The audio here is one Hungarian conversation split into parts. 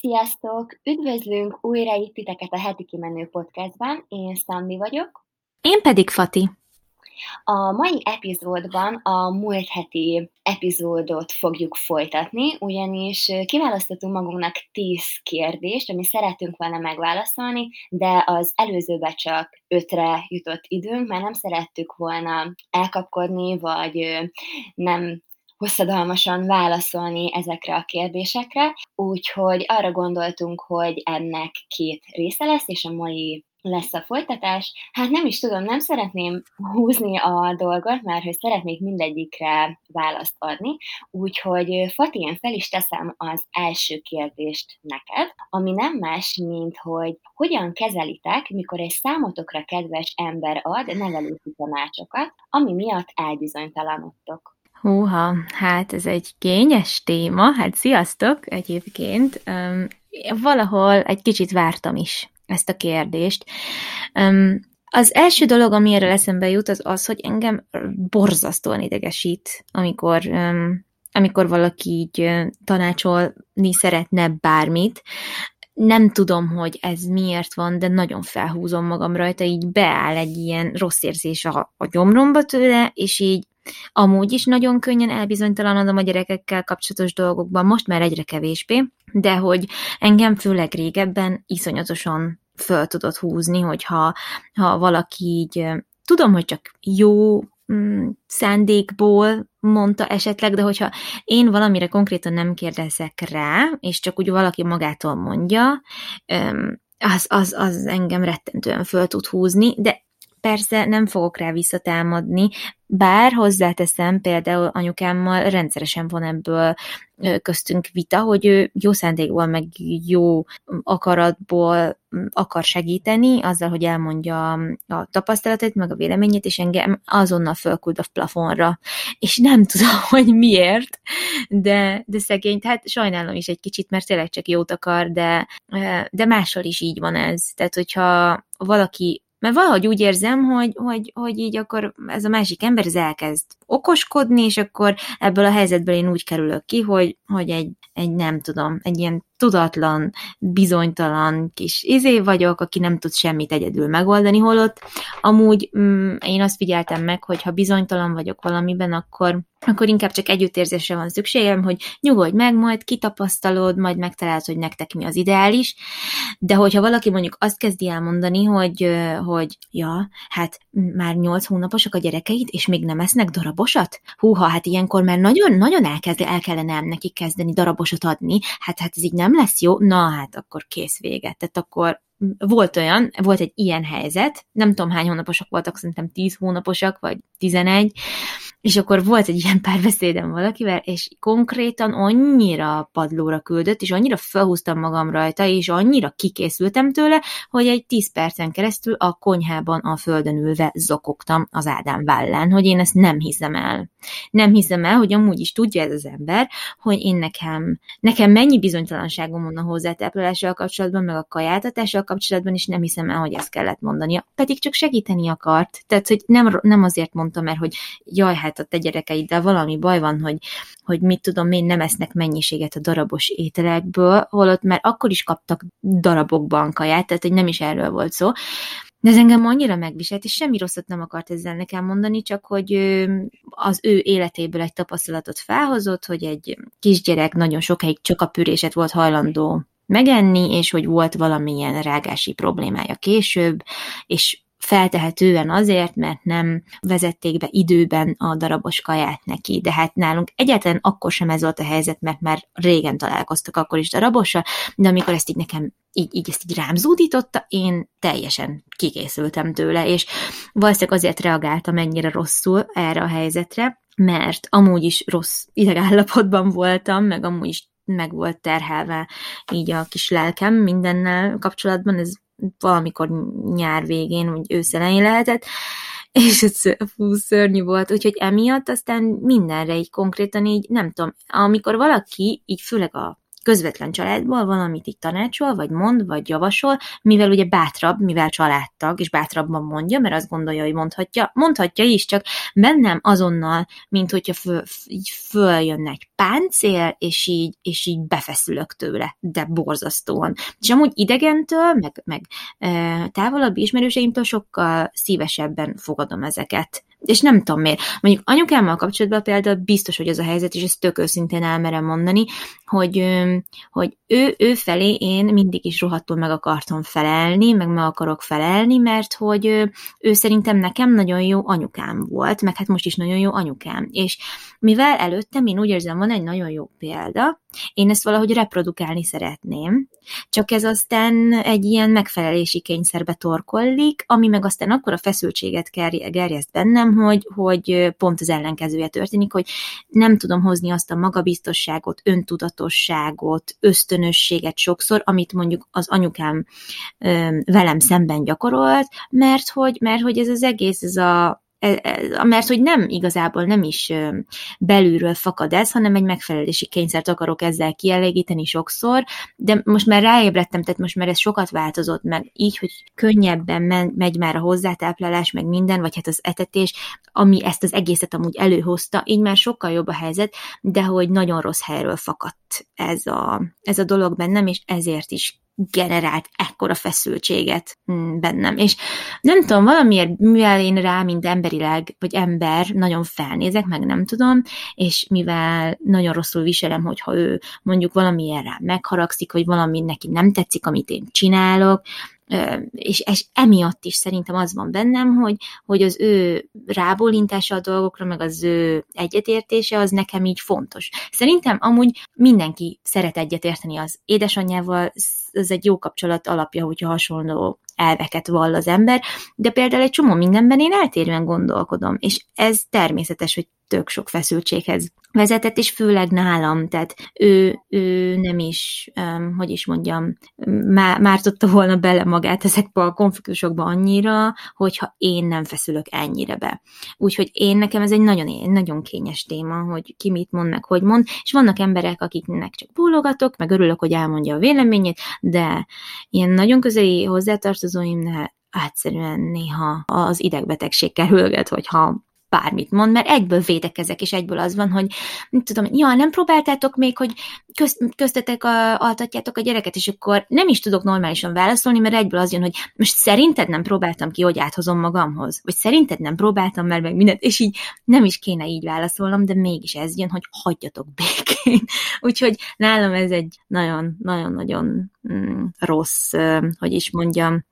Sziasztok! Üdvözlünk újra itt titeket a heti kimenő podcastban. Én Szandi vagyok. Én pedig Fati. A mai epizódban a múlt heti epizódot fogjuk folytatni, ugyanis kiválasztottunk magunknak 10 kérdést, ami szeretünk volna megválaszolni, de az előzőbe csak ötre jutott időnk, mert nem szerettük volna elkapkodni, vagy nem hosszadalmasan válaszolni ezekre a kérdésekre, úgyhogy arra gondoltunk, hogy ennek két része lesz, és a mai lesz a folytatás. Hát nem is tudom, nem szeretném húzni a dolgot, mert hogy szeretnék mindegyikre választ adni, úgyhogy Fati, én fel is teszem az első kérdést neked, ami nem más, mint hogy hogyan kezelitek, mikor egy számotokra kedves ember ad nevelési tanácsokat, ami miatt elbizonytalanodtok. Húha, hát ez egy kényes téma, hát sziasztok egyébként. Um, valahol egy kicsit vártam is ezt a kérdést. Um, az első dolog, ami erre eszembe jut, az az, hogy engem borzasztóan idegesít, amikor, amikor valaki így tanácsolni szeretne bármit. Nem tudom, hogy ez miért van, de nagyon felhúzom magam rajta, így beáll egy ilyen rossz érzés a, a gyomromba tőle, és így Amúgy is nagyon könnyen elbizonytalanodom a gyerekekkel kapcsolatos dolgokban, most már egyre kevésbé, de hogy engem főleg régebben iszonyatosan föl tudott húzni, hogyha ha valaki így, tudom, hogy csak jó mm, szándékból mondta esetleg, de hogyha én valamire konkrétan nem kérdezek rá, és csak úgy valaki magától mondja, az, az, az engem rettentően föl tud húzni, de Persze nem fogok rá visszatámadni, bár hozzáteszem, például anyukámmal rendszeresen van ebből köztünk vita, hogy ő jó szándékból, meg jó akaratból akar segíteni, azzal, hogy elmondja a tapasztalatát, meg a véleményét, és engem azonnal fölküld a plafonra. És nem tudom, hogy miért, de, de szegény, hát sajnálom is egy kicsit, mert tényleg csak jót akar, de, de máshol is így van ez. Tehát, hogyha valaki mert valahogy úgy érzem, hogy, hogy, hogy így akkor ez a másik ember ez elkezd okoskodni, és akkor ebből a helyzetből én úgy kerülök ki, hogy, hogy egy, egy nem tudom, egy ilyen tudatlan, bizonytalan kis izé vagyok, aki nem tud semmit egyedül megoldani, holott amúgy mm, én azt figyeltem meg, hogy ha bizonytalan vagyok valamiben, akkor akkor inkább csak együttérzésre van szükségem, hogy nyugodj meg, majd kitapasztalod, majd megtalálod, hogy nektek mi az ideális, de hogyha valaki mondjuk azt kezdi elmondani, hogy, hogy ja, hát már nyolc hónaposak a gyerekeid, és még nem esznek darabosat? Húha, hát ilyenkor már nagyon, nagyon elkezd, el kellene nekik kezdeni darabosat adni, hát, hát ez így nem lesz jó, na hát akkor kész véget, tehát akkor volt olyan, volt egy ilyen helyzet, nem tudom hány hónaposak voltak, szerintem 10 hónaposak, vagy 11, és akkor volt egy ilyen párbeszédem valakivel, és konkrétan annyira padlóra küldött, és annyira felhúztam magam rajta, és annyira kikészültem tőle, hogy egy 10 percen keresztül a konyhában a földön ülve zokogtam az Ádám vállán, hogy én ezt nem hiszem el. Nem hiszem el, hogy amúgy is tudja ez az ember, hogy én nekem, nekem mennyi bizonytalanságom van a hozzátáplálással kapcsolatban, meg a kajáltatással kapcsolatban, és nem hiszem el, hogy ezt kellett mondania. Pedig csak segíteni akart. Tehát, hogy nem, nem azért mondta, mert hogy jaj, hát a te gyerekeiddel valami baj van, hogy, hogy mit tudom én, nem esznek mennyiséget a darabos ételekből, holott már akkor is kaptak darabokban kaját, tehát hogy nem is erről volt szó. De ez engem annyira megviselt, és semmi rosszat nem akart ezzel nekem mondani, csak hogy az ő életéből egy tapasztalatot felhozott, hogy egy kisgyerek nagyon sokáig csak a püréset volt hajlandó megenni, és hogy volt valamilyen rágási problémája később, és feltehetően azért, mert nem vezették be időben a darabos kaját neki, de hát nálunk egyáltalán akkor sem ez volt a helyzet, mert már régen találkoztak akkor is darabossal, de amikor ezt így nekem így, így ezt így rám zúdította, én teljesen kikészültem tőle, és valószínűleg azért reagáltam ennyire rosszul erre a helyzetre, mert amúgy is rossz idegállapotban voltam, meg amúgy is meg volt terhelve így a kis lelkem mindennel kapcsolatban, ez valamikor nyár végén, vagy ősz elején lehetett, és ez fú, szörnyű volt, úgyhogy emiatt aztán mindenre így konkrétan így, nem tudom, amikor valaki így főleg a közvetlen családból valamit így tanácsol, vagy mond, vagy javasol, mivel ugye bátrabb, mivel családtag, és bátrabban mondja, mert azt gondolja, hogy mondhatja, mondhatja is, csak bennem azonnal, mint hogyha föl, így följönne egy páncél, és így, és így befeszülök tőle, de borzasztóan. És amúgy idegentől, meg, meg e, távolabb ismerőseimtől sokkal szívesebben fogadom ezeket és nem tudom miért. Mondjuk anyukámmal kapcsolatban például biztos, hogy az a helyzet, és ezt tök őszintén elmerem mondani, hogy, hogy ő, ő felé én mindig is rohadtul meg akartam felelni, meg meg akarok felelni, mert hogy ő, ő szerintem nekem nagyon jó anyukám volt, meg hát most is nagyon jó anyukám. És mivel előttem én úgy érzem, van egy nagyon jó példa, én ezt valahogy reprodukálni szeretném, csak ez aztán egy ilyen megfelelési kényszerbe torkollik, ami meg aztán akkor a feszültséget gerjeszt bennem, hogy, hogy pont az ellenkezője történik, hogy nem tudom hozni azt a magabiztosságot, öntudatosságot, ösztönösséget sokszor, amit mondjuk az anyukám velem szemben gyakorolt, mert hogy, mert hogy ez az egész, ez a mert hogy nem igazából nem is belülről fakad ez, hanem egy megfelelési kényszert akarok ezzel kielégíteni sokszor, de most már ráébredtem, tehát most már ez sokat változott meg, így, hogy könnyebben megy már a hozzátáplálás, meg minden, vagy hát az etetés, ami ezt az egészet amúgy előhozta, így már sokkal jobb a helyzet, de hogy nagyon rossz helyről fakadt ez a, ez a dolog bennem, és ezért is generált ekkora feszültséget mm, bennem. És nem tudom, valamiért, mivel én rá, mint emberileg, vagy ember, nagyon felnézek, meg nem tudom, és mivel nagyon rosszul viselem, hogyha ő mondjuk valamiért rá megharagszik, vagy valami neki nem tetszik, amit én csinálok, és, és emiatt is szerintem az van bennem, hogy, hogy az ő rábólintása a dolgokra, meg az ő egyetértése az nekem így fontos. Szerintem amúgy mindenki szeret egyetérteni az édesanyjával, ez egy jó kapcsolat alapja, hogyha hasonló elveket vall az ember, de például egy csomó mindenben én eltérően gondolkodom, és ez természetes, hogy tök sok feszültséghez vezetett, és főleg nálam, tehát ő, ő nem is, um, hogy is mondjam, má, már tudta volna bele magát ezekbe a konfliktusokba annyira, hogyha én nem feszülök ennyire be. Úgyhogy én nekem ez egy nagyon, nagyon kényes téma, hogy ki mit mond, meg hogy mond, és vannak emberek, akiknek csak bólogatok, meg örülök, hogy elmondja a véleményét, de ilyen nagyon közeli hozzátartozóimnál egyszerűen néha az idegbetegség kerülget, hogyha bármit mond, mert egyből védekezek, és egyből az van, hogy nem tudom, ja, nem próbáltátok még, hogy közt, köztetek a, altatjátok a gyereket, és akkor nem is tudok normálisan válaszolni, mert egyből az jön, hogy most szerinted nem próbáltam ki, hogy áthozom magamhoz, vagy szerinted nem próbáltam már meg mindent, és így nem is kéne így válaszolnom, de mégis ez jön, hogy hagyjatok békén. Úgyhogy nálam ez egy nagyon-nagyon-nagyon mm, rossz, hogy is mondjam,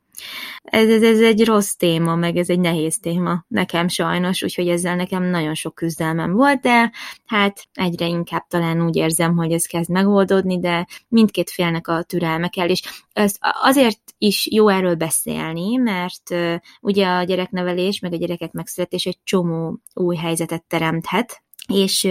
ez, ez, ez egy rossz téma, meg ez egy nehéz téma nekem sajnos, úgyhogy ezzel nekem nagyon sok küzdelmem volt, de hát egyre inkább talán úgy érzem, hogy ez kezd megoldódni, de mindkét félnek a türelme kell, és ez azért is jó erről beszélni, mert ugye a gyereknevelés, meg a gyerekek megszületés egy csomó új helyzetet teremthet, és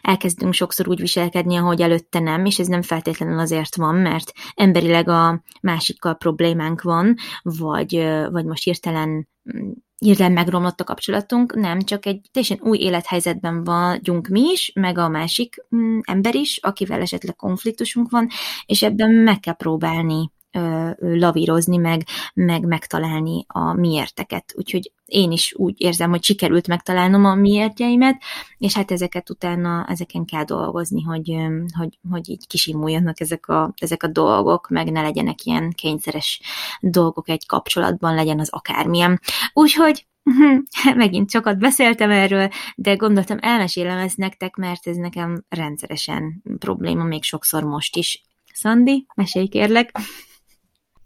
elkezdünk sokszor úgy viselkedni, ahogy előtte nem, és ez nem feltétlenül azért van, mert emberileg a másikkal problémánk van, vagy, vagy most hirtelen mm, hirtelen megromlott a kapcsolatunk, nem, csak egy teljesen új élethelyzetben vagyunk mi is, meg a másik mm, ember is, akivel esetleg konfliktusunk van, és ebben meg kell próbálni lavírozni, meg, meg megtalálni a miérteket. Úgyhogy én is úgy érzem, hogy sikerült megtalálnom a miértjeimet, és hát ezeket utána, ezeken kell dolgozni, hogy, hogy, hogy így kisimuljanak ezek a, ezek a dolgok, meg ne legyenek ilyen kényszeres dolgok egy kapcsolatban, legyen az akármilyen. Úgyhogy megint sokat beszéltem erről, de gondoltam elmesélem ezt nektek, mert ez nekem rendszeresen probléma, még sokszor most is. Szandi, mesélj kérlek!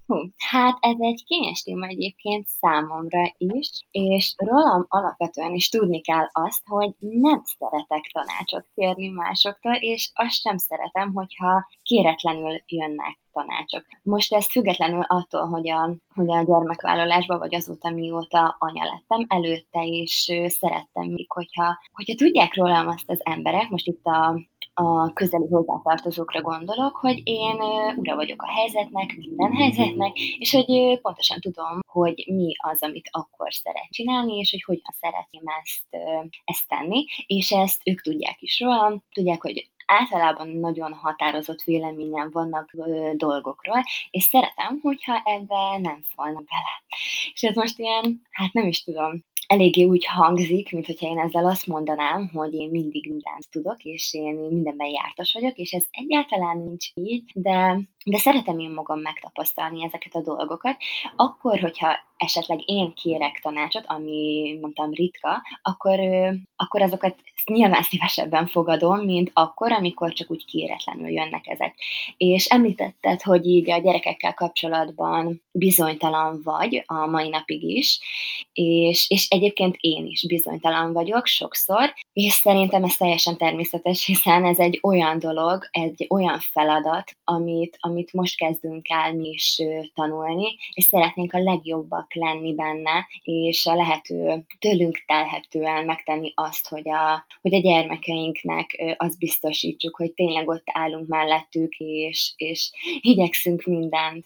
Hú, hát ez egy kényes téma egyébként számomra is, és rólam alapvetően is tudni kell azt, hogy nem szeretek tanácsot kérni másoktól, és azt sem szeretem, hogyha kéretlenül jönnek tanácsok. Most ezt függetlenül attól, hogy a, hogy a gyermekvállalásban, vagy azóta mióta anya lettem, előtte is szerettem még, hogyha, hogyha tudják rólam azt az emberek, most itt a, a közeli hozzátartozókra gondolok, hogy én ura vagyok a helyzetnek, minden helyzetnek, és hogy pontosan tudom, hogy mi az, amit akkor szeret csinálni, és hogy hogyan szeretném ezt, ezt tenni, és ezt ők tudják is rólam, tudják, hogy általában nagyon határozott véleményem vannak ö, dolgokról, és szeretem, hogyha ebbe nem szólnak bele. És ez most ilyen, hát nem is tudom, eléggé úgy hangzik, mint hogyha én ezzel azt mondanám, hogy én mindig mindent tudok, és én mindenben jártas vagyok, és ez egyáltalán nincs így, de, de szeretem én magam megtapasztalni ezeket a dolgokat. Akkor, hogyha esetleg én kérek tanácsot, ami mondtam ritka, akkor, akkor azokat nyilván szívesebben fogadom, mint akkor, amikor csak úgy kéretlenül jönnek ezek. És említetted, hogy így a gyerekekkel kapcsolatban bizonytalan vagy a mai napig is, és, és egyébként én is bizonytalan vagyok sokszor, és szerintem ez teljesen természetes, hiszen ez egy olyan dolog, egy olyan feladat, amit, amit most kezdünk el mi is tanulni, és szeretnénk a legjobbak lenni benne, és a lehető tőlünk telhetően megtenni azt, hogy a, hogy a gyermekeinknek azt biztosítsuk, hogy tényleg ott állunk mellettük, és, és igyekszünk mindent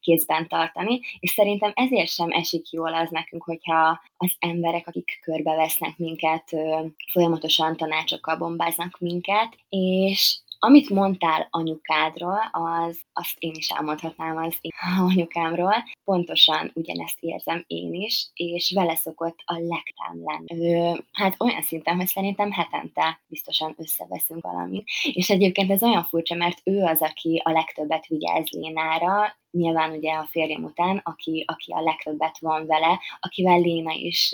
kézben tartani, és szerintem ezért sem esik jól az nekünk, hogyha az emberek, akik körbevesznek minket, folyamatosan tanácsokkal bombáznak minket, és amit mondtál anyukádról, az, azt én is elmondhatnám az én anyukámról. Pontosan ugyanezt érzem én is, és vele szokott a legtám lenni. hát olyan szinten, hogy szerintem hetente biztosan összeveszünk valamit. És egyébként ez olyan furcsa, mert ő az, aki a legtöbbet vigyáz Lénára, nyilván ugye a férjem után, aki, aki a legtöbbet van vele, akivel Léna is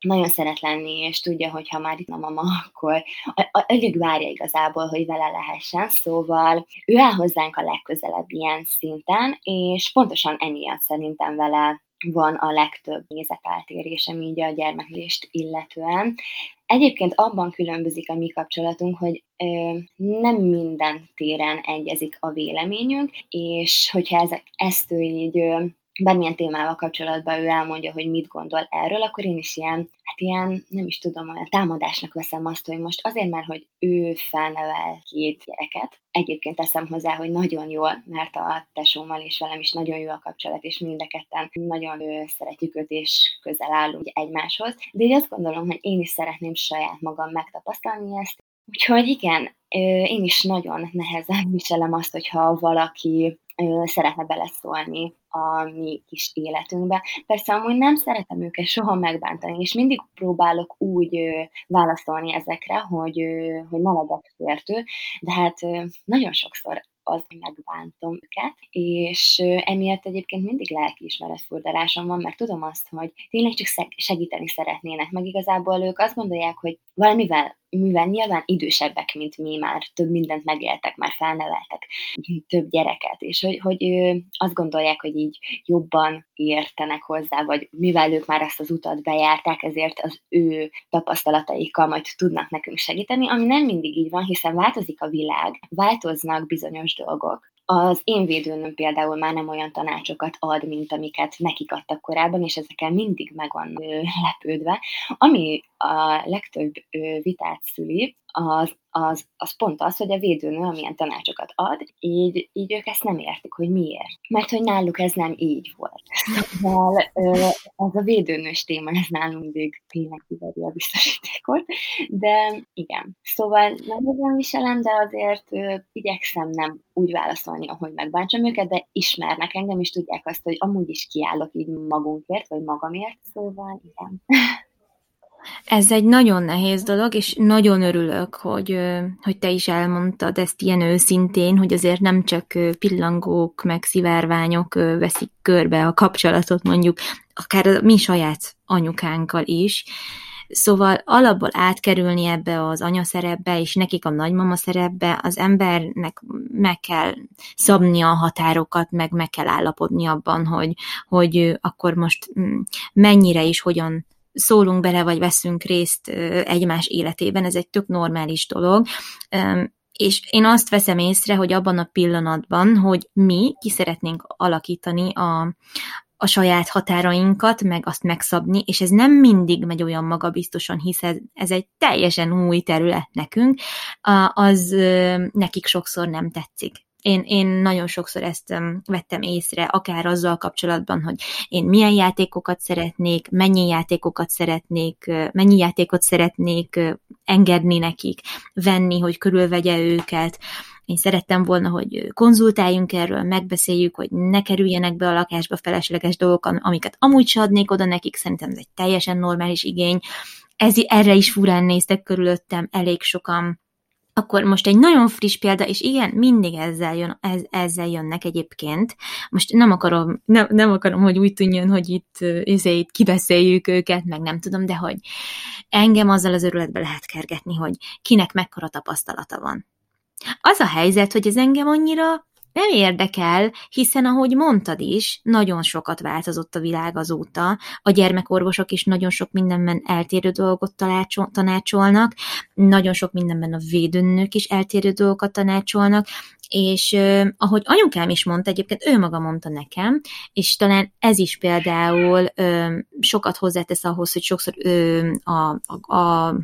nagyon szeret lenni, és tudja, hogy ha már itt a mama, akkor alig várja igazából, hogy vele lehessen, szóval ő áll hozzánk a legközelebb ilyen szinten, és pontosan emiatt szerintem vele van a legtöbb nézeteltérésem így a gyermeklést illetően. Egyébként abban különbözik a mi kapcsolatunk, hogy ö, nem minden téren egyezik a véleményünk, és hogyha ezek, ezt ő így ö, bármilyen témával kapcsolatban ő elmondja, hogy mit gondol erről, akkor én is ilyen, hát ilyen, nem is tudom, olyan támadásnak veszem azt, hogy most azért, mert hogy ő felnevel két gyereket, egyébként teszem hozzá, hogy nagyon jól, mert a tesómmal és velem is nagyon jó a kapcsolat, és mind a ketten nagyon szeretjük őt, és közel állunk egymáshoz. De így azt gondolom, hogy én is szeretném saját magam megtapasztalni ezt, Úgyhogy igen, én is nagyon nehezen viselem azt, hogyha valaki szeretne beleszólni a mi kis életünkbe. Persze amúgy nem szeretem őket soha megbántani, és mindig próbálok úgy válaszolni ezekre, hogy, hogy ne legyek fértő, de hát nagyon sokszor az, megbántom őket, és emiatt egyébként mindig lelkiismeretfordalásom van, mert tudom azt, hogy tényleg csak segíteni szeretnének, meg igazából ők azt gondolják, hogy valamivel mivel nyilván idősebbek, mint mi, már több mindent megéltek, már felneveltek több gyereket, és hogy, hogy azt gondolják, hogy így jobban értenek hozzá, vagy mivel ők már ezt az utat bejárták, ezért az ő tapasztalataikkal majd tudnak nekünk segíteni, ami nem mindig így van, hiszen változik a világ, változnak bizonyos dolgok, az én védőnöm például már nem olyan tanácsokat ad, mint amiket nekik adtak korábban, és ezekkel mindig meg van lepődve. Ami a legtöbb vitát szüli, az, az, az pont az, hogy a védőnő amilyen tanácsokat ad, így, így ők ezt nem értik, hogy miért. Mert hogy náluk ez nem így volt. Szóval az a védőnős téma, ez nálunk mindig tényleg kiveri a biztosítékot, de igen. Szóval nem ezen viselem, de azért igyekszem nem úgy válaszolni, ahogy megbántsam őket, de ismernek engem, és tudják azt, hogy amúgy is kiállok így magunkért, vagy magamért, szóval igen. Ez egy nagyon nehéz dolog, és nagyon örülök, hogy, hogy te is elmondtad ezt ilyen őszintén, hogy azért nem csak pillangók, meg szivárványok veszik körbe a kapcsolatot mondjuk, akár a mi saját anyukánkkal is, Szóval alapból átkerülni ebbe az anyaszerepbe, és nekik a nagymama szerepbe, az embernek meg kell szabni a határokat, meg meg kell állapodni abban, hogy, hogy akkor most mm, mennyire is, hogyan szólunk bele, vagy veszünk részt egymás életében, ez egy tök normális dolog, és én azt veszem észre, hogy abban a pillanatban, hogy mi ki szeretnénk alakítani a, a saját határainkat, meg azt megszabni, és ez nem mindig megy olyan magabiztosan, hiszen ez egy teljesen új terület nekünk, az nekik sokszor nem tetszik Én, én nagyon sokszor ezt vettem észre, akár azzal kapcsolatban, hogy én milyen játékokat szeretnék, mennyi játékokat szeretnék, mennyi játékot szeretnék engedni nekik, venni, hogy körülvegye őket, én szerettem volna, hogy konzultáljunk erről, megbeszéljük, hogy ne kerüljenek be a lakásba felesleges dolgok, amiket amúgy se adnék oda nekik, szerintem ez egy teljesen normális igény. Ez, erre is furán néztek körülöttem elég sokan. Akkor most egy nagyon friss példa, és igen, mindig ezzel, jön, ez, ezzel jönnek egyébként. Most nem akarom, nem, nem akarom, hogy úgy tűnjön, hogy itt, itt kibeszéljük őket, meg nem tudom, de hogy engem azzal az örületbe lehet kergetni, hogy kinek mekkora tapasztalata van az a helyzet, hogy ez engem annyira nem érdekel, hiszen ahogy mondtad is, nagyon sokat változott a világ azóta, a gyermekorvosok is nagyon sok mindenben eltérő dolgot tanácsolnak, nagyon sok mindenben a védőnők is eltérő dolgokat tanácsolnak, és euh, ahogy anyukám is mondta, egyébként ő maga mondta nekem, és talán ez is például euh, sokat hozzátesz ahhoz, hogy sokszor euh, a, a, a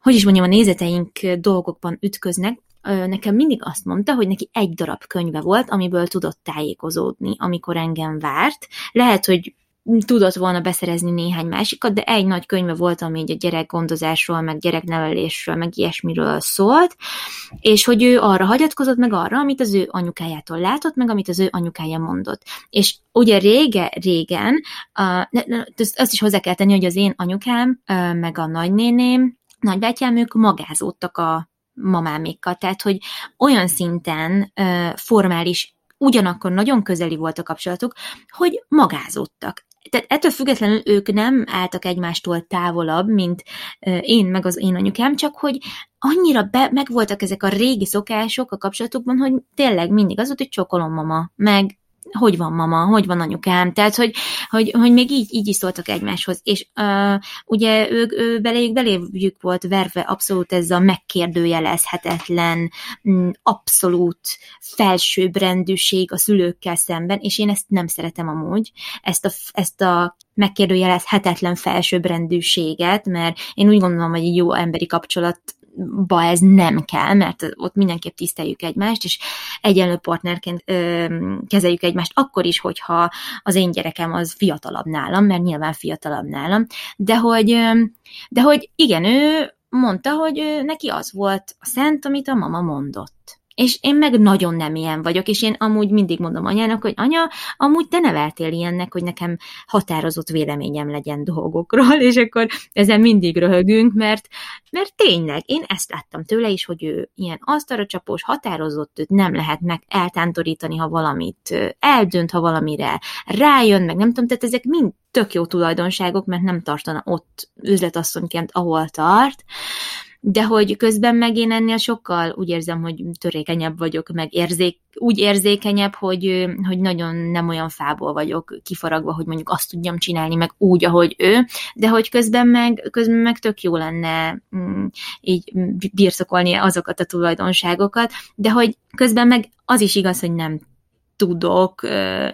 hogy is mondjam, a nézeteink dolgokban ütköznek, nekem mindig azt mondta, hogy neki egy darab könyve volt, amiből tudott tájékozódni, amikor engem várt. Lehet, hogy tudott volna beszerezni néhány másikat, de egy nagy könyve volt, ami így a gyerekgondozásról, meg gyereknevelésről, meg ilyesmiről szólt, és hogy ő arra hagyatkozott, meg arra, amit az ő anyukájától látott, meg amit az ő anyukája mondott. És ugye rége, régen, uh, azt is hozzá kell tenni, hogy az én anyukám, meg a nagynéném, nagybátyám, ők magázódtak a mamámékkal, tehát hogy olyan szinten uh, formális, ugyanakkor nagyon közeli volt a kapcsolatuk, hogy magázódtak. Tehát ettől függetlenül ők nem álltak egymástól távolabb, mint én meg az én anyukám, csak hogy annyira be, megvoltak ezek a régi szokások a kapcsolatukban, hogy tényleg mindig az volt, hogy csokolom mama, meg hogy van mama, hogy van anyukám, tehát hogy, hogy, hogy még így, így is szóltak egymáshoz, és uh, ugye ők ő beléjük beléjük volt verve abszolút ez a megkérdőjelezhetetlen, mm, abszolút felsőbbrendűség a szülőkkel szemben, és én ezt nem szeretem amúgy, ezt a, ezt a megkérdőjelezhetetlen felsőbbrendűséget, mert én úgy gondolom, hogy egy jó emberi kapcsolat ba ez nem kell, mert ott mindenképp tiszteljük egymást, és egyenlő partnerként ö, kezeljük egymást, akkor is, hogyha az én gyerekem az fiatalabb nálam, mert nyilván fiatalabb nálam, de hogy, de hogy igen, ő mondta, hogy neki az volt a szent, amit a mama mondott. És én meg nagyon nem ilyen vagyok, és én amúgy mindig mondom anyának, hogy anya, amúgy te neveltél ilyennek, hogy nekem határozott véleményem legyen dolgokról, és akkor ezen mindig röhögünk, mert, mert tényleg, én ezt láttam tőle is, hogy ő ilyen asztalra csapós, határozott, őt nem lehet meg eltántorítani, ha valamit eldönt, ha valamire rájön, meg nem tudom, tehát ezek mind tök jó tulajdonságok, mert nem tartana ott üzletasszonyként, ahol tart, de hogy közben meg én ennél sokkal úgy érzem, hogy törékenyebb vagyok, meg érzék, úgy érzékenyebb, hogy, hogy nagyon nem olyan fából vagyok kifaragva, hogy mondjuk azt tudjam csinálni, meg úgy, ahogy ő, de hogy közben meg, közben meg tök jó lenne mm, így birtokolni azokat a tulajdonságokat, de hogy közben meg az is igaz, hogy nem tudok,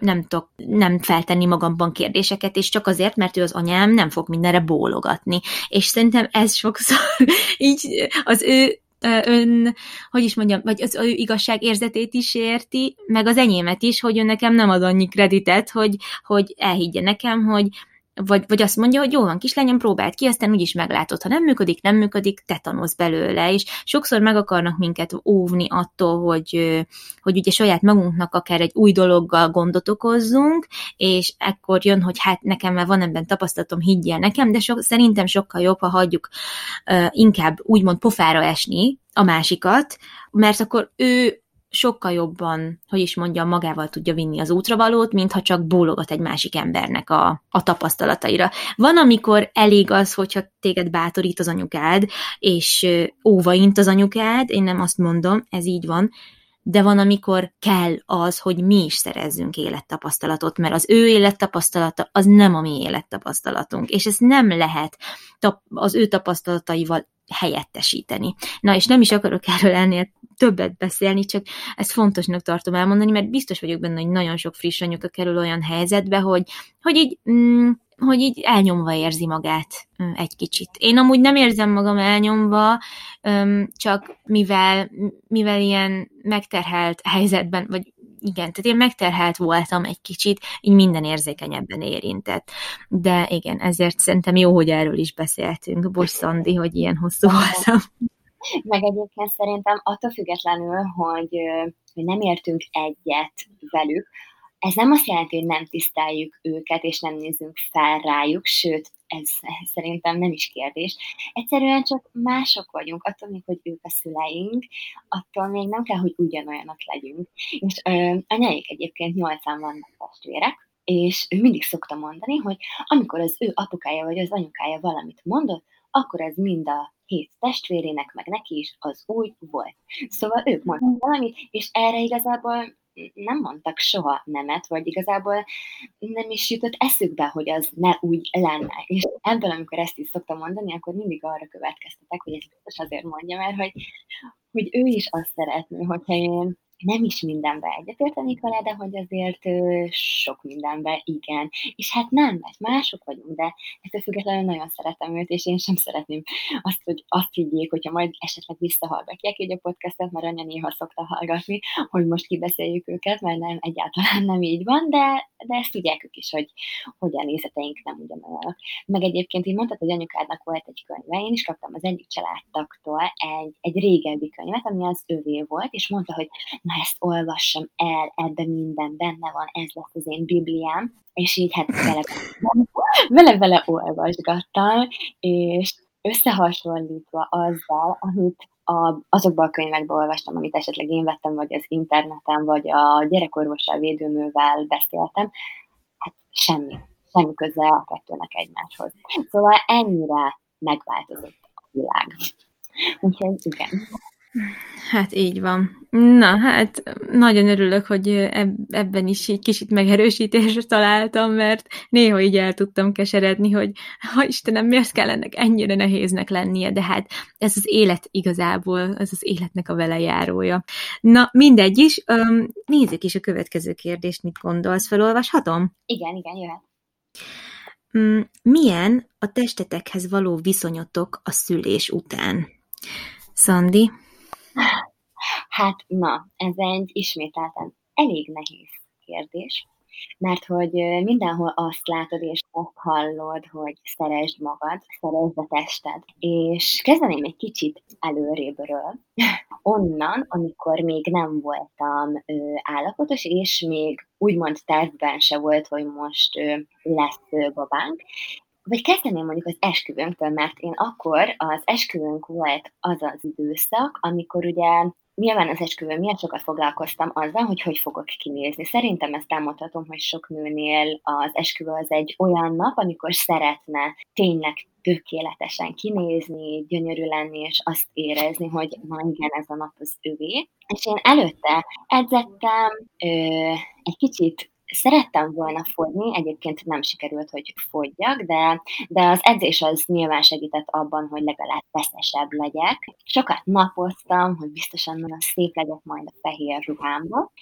nem tudok nem feltenni magamban kérdéseket, és csak azért, mert ő az anyám nem fog mindenre bólogatni. És szerintem ez sokszor így az ő ön, hogy is mondjam, vagy az ő igazságérzetét is érti, meg az enyémet is, hogy ő nekem nem ad annyi kreditet, hogy, hogy elhiggye nekem, hogy vagy, vagy azt mondja, hogy jó van, kislányom, próbáld ki, aztán úgyis meglátod. Ha nem működik, nem működik, te tanulsz belőle, és sokszor meg akarnak minket óvni attól, hogy, hogy ugye saját magunknak akár egy új dologgal gondot okozzunk, és ekkor jön, hogy hát nekem már van ebben tapasztalatom, higgyel nekem, de so, szerintem sokkal jobb, ha hagyjuk uh, inkább úgymond pofára esni a másikat, mert akkor ő sokkal jobban, hogy is mondjam, magával tudja vinni az útravalót, mintha csak bólogat egy másik embernek a, a tapasztalataira. Van, amikor elég az, hogyha téged bátorít az anyukád, és óvaint az anyukád, én nem azt mondom, ez így van, de van, amikor kell az, hogy mi is szerezzünk élettapasztalatot, mert az ő élettapasztalata az nem a mi élettapasztalatunk, és ezt nem lehet az ő tapasztalataival helyettesíteni. Na, és nem is akarok erről ennél többet beszélni, csak ezt fontosnak tartom elmondani, mert biztos vagyok benne, hogy nagyon sok friss anyuka kerül olyan helyzetbe, hogy, hogy így mm, hogy így elnyomva érzi magát egy kicsit. Én amúgy nem érzem magam elnyomva, csak mivel, mivel ilyen megterhelt helyzetben, vagy igen, tehát én megterhelt voltam egy kicsit, így minden érzékenyebben érintett. De igen, ezért szerintem jó, hogy erről is beszéltünk. Bocs, Szandi, hogy ilyen hosszú voltam. Meg egyébként szerintem attól függetlenül, hogy, nem értünk egyet velük, ez nem azt jelenti, hogy nem tiszteljük őket, és nem nézünk fel rájuk, sőt, ez, szerintem nem is kérdés. Egyszerűen csak mások vagyunk, attól még, hogy ők a szüleink, attól még nem kell, hogy ugyanolyanak legyünk. És ö, anyáik egyébként nyolcan vannak testvérek, és ő mindig szokta mondani, hogy amikor az ő apukája vagy az anyukája valamit mondott, akkor ez mind a hét testvérének, meg neki is az új volt. Szóval ők mondtak valamit, és erre igazából nem mondtak soha nemet, vagy igazából nem is jutott eszükbe, hogy az ne úgy lenne. És ebből, amikor ezt is szoktam mondani, akkor mindig arra következtetek, hogy ezt biztos azért mondja, mert hogy, hogy ő is azt szeretné, hogyha én nem is mindenben egyetértenék vele, de hogy azért sok mindenben igen. És hát nem, mert mások vagyunk, de ettől függetlenül nagyon szeretem őt, és én sem szeretném azt, hogy azt higgyék, hogyha majd esetleg visszahallgatják így a podcastet, mert anya néha szokta hallgatni, hogy most kibeszéljük őket, mert nem, egyáltalán nem így van, de, de ezt tudják ők is, hogy, hogy a nézeteink nem ugyanolyanok. Meg egyébként így mondtad, hogy anyukádnak volt egy könyve, én is kaptam az egyik családtaktól egy, egy régebbi könyvet, ami az övé volt, és mondta, hogy na ezt olvassam el, ebben minden benne van, ez lesz az én bibliám, és így hát vele-vele olvasgattam, és összehasonlítva azzal, amit a, azokban a könyvekben olvastam, amit esetleg én vettem, vagy az interneten, vagy a gyerekorvossal védőnővel beszéltem, hát semmi, semmi köze a kettőnek egymáshoz. Szóval ennyire megváltozott a világ. Úgyhogy igen. Hát így van. Na, hát nagyon örülök, hogy ebben is egy kicsit megerősítésre találtam, mert néha így el tudtam keseredni, hogy ha Istenem, miért kell ennek ennyire nehéznek lennie, de hát ez az élet igazából, ez az életnek a velejárója. Na, mindegy is, nézzük is a következő kérdést, mit gondolsz, felolvashatom? Igen, igen, jöhet. Mm, milyen a testetekhez való viszonyotok a szülés után? Szandi? Hát na, ez egy ismételten elég nehéz kérdés, mert hogy mindenhol azt látod és azt hallod, hogy szeresd magad, szeresd a tested. És kezdeném egy kicsit előrébről, onnan, amikor még nem voltam ö, állapotos, és még úgymond tervben se volt, hogy most ö, lesz ö, babánk, vagy kezdeném mondjuk az esküvőnktől, mert én akkor az esküvőnk volt az az időszak, amikor ugye nyilván az esküvőn miatt sokat foglalkoztam azzal, hogy hogy fogok kinézni. Szerintem ezt elmondhatom, hogy sok nőnél az esküvő az egy olyan nap, amikor szeretne tényleg tökéletesen kinézni, gyönyörű lenni, és azt érezni, hogy na igen, ez a nap az övé. És én előtte edzettem, ö, egy kicsit Szerettem volna fogyni, egyébként nem sikerült, hogy fogyjak, de, de az edzés az nyilván segített abban, hogy legalább feszesebb legyek. Sokat napoztam, hogy biztosan nagyon szép legyek majd a fehér ruhámba,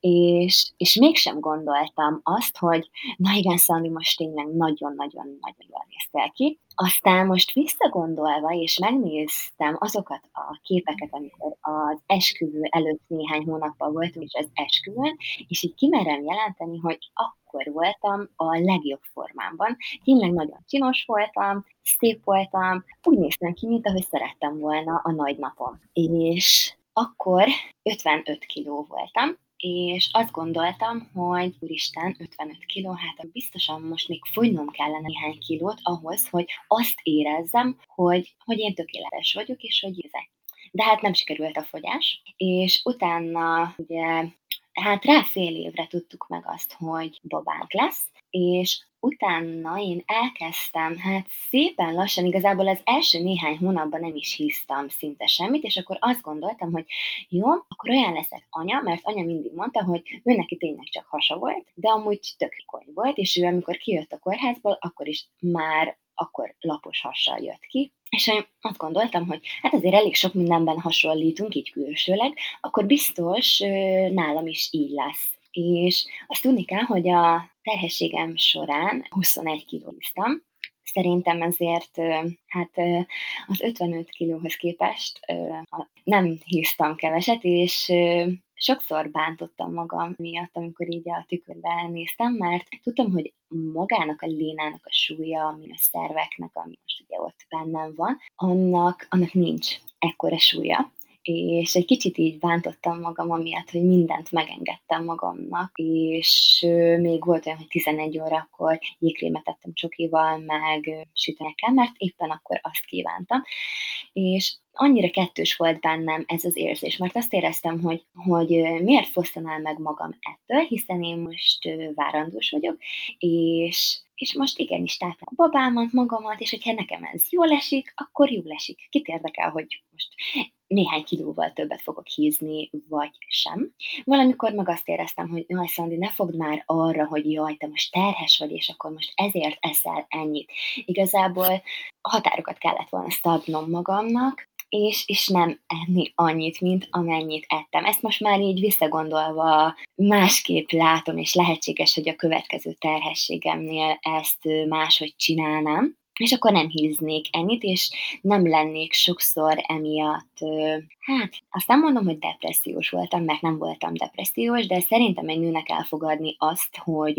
és, és mégsem gondoltam azt, hogy na igen, Szandi, most tényleg nagyon-nagyon-nagyon jól néztél ki. Aztán most visszagondolva, és megnéztem azokat a képeket, amikor az esküvő előtt néhány hónappal voltunk, és az esküvőn, és így kimerem jelenteni, hogy akkor voltam a legjobb formámban. Tényleg nagyon csinos voltam, szép voltam, úgy néztem ki, mint ahogy szerettem volna a nagy napom. És akkor 55 kiló voltam, és azt gondoltam, hogy úristen, 55 kiló, hát biztosan most még fogynom kellene néhány kilót ahhoz, hogy azt érezzem, hogy, hogy én tökéletes vagyok, és hogy ezek. De hát nem sikerült a fogyás, és utána ugye hát rá fél évre tudtuk meg azt, hogy babánk lesz, és utána én elkezdtem, hát szépen lassan, igazából az első néhány hónapban nem is hisztam szinte semmit, és akkor azt gondoltam, hogy jó, akkor olyan leszek anya, mert anya mindig mondta, hogy ő neki tényleg csak hasa volt, de amúgy tök volt, és ő amikor kijött a kórházból, akkor is már akkor lapos hassal jött ki, és én azt gondoltam, hogy hát azért elég sok mindenben hasonlítunk, így külsőleg, akkor biztos nálam is így lesz. És azt tudni kell, hogy a terhességem során 21 kilóztam, Szerintem ezért hát az 55 kilóhoz képest nem híztam keveset, és sokszor bántottam magam miatt, amikor így a tükörbe néztem, mert tudtam, hogy magának a lénának a súlya, ami a szerveknek, ami most ugye ott bennem van, annak, annak nincs ekkora súlya és egy kicsit így bántottam magam amiatt, hogy mindent megengedtem magamnak, és még volt olyan, hogy 11 órakor jégkrémet tettem csokival, meg sütenekkel, mert éppen akkor azt kívántam, és annyira kettős volt bennem ez az érzés, mert azt éreztem, hogy, hogy miért fosztanál meg magam ettől, hiszen én most várandós vagyok, és, és most igenis táplálom a babámat, magamat, és hogyha nekem ez jól esik, akkor jól esik. Kit érdekel, hogy most néhány kilóval többet fogok hízni, vagy sem. Valamikor meg azt éreztem, hogy jaj, Szandi, ne fogd már arra, hogy jaj, te most terhes vagy, és akkor most ezért eszel ennyit. Igazából határokat kellett volna szabnom magamnak, és, és nem enni annyit, mint amennyit ettem. Ezt most már így visszagondolva másképp látom, és lehetséges, hogy a következő terhességemnél ezt máshogy csinálnám és akkor nem híznék ennyit, és nem lennék sokszor emiatt, hát azt nem mondom, hogy depressziós voltam, mert nem voltam depressziós, de szerintem egy nőnek elfogadni azt, hogy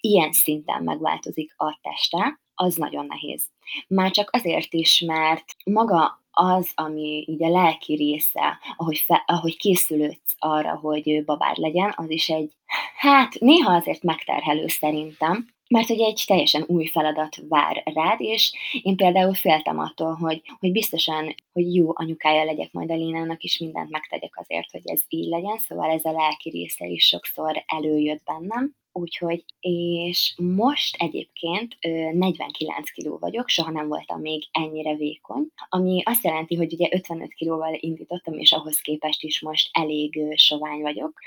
ilyen szinten megváltozik a teste, az nagyon nehéz. Már csak azért is, mert maga az, ami így a lelki része, ahogy, fe, ahogy készülődsz arra, hogy babád legyen, az is egy, hát néha azért megterhelő szerintem, mert hogy egy teljesen új feladat vár rád, és én például féltem attól, hogy, hogy biztosan, hogy jó anyukája legyek majd a Lénának, és mindent megtegyek azért, hogy ez így legyen, szóval ez a lelki része is sokszor előjött bennem. Úgyhogy, és most egyébként 49 kiló vagyok, soha nem voltam még ennyire vékony, ami azt jelenti, hogy ugye 55 kilóval indítottam, és ahhoz képest is most elég sovány vagyok,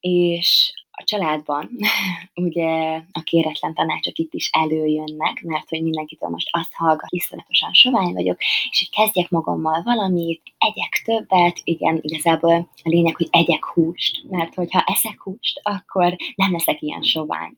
és a családban ugye a kéretlen tanácsok itt is előjönnek, mert hogy mindenkitől most azt hallgat, iszonyatosan sovány vagyok, és hogy kezdjek magammal valamit, egyek többet, igen, igazából a lényeg, hogy egyek húst, mert hogyha eszek húst, akkor nem leszek ilyen sovány.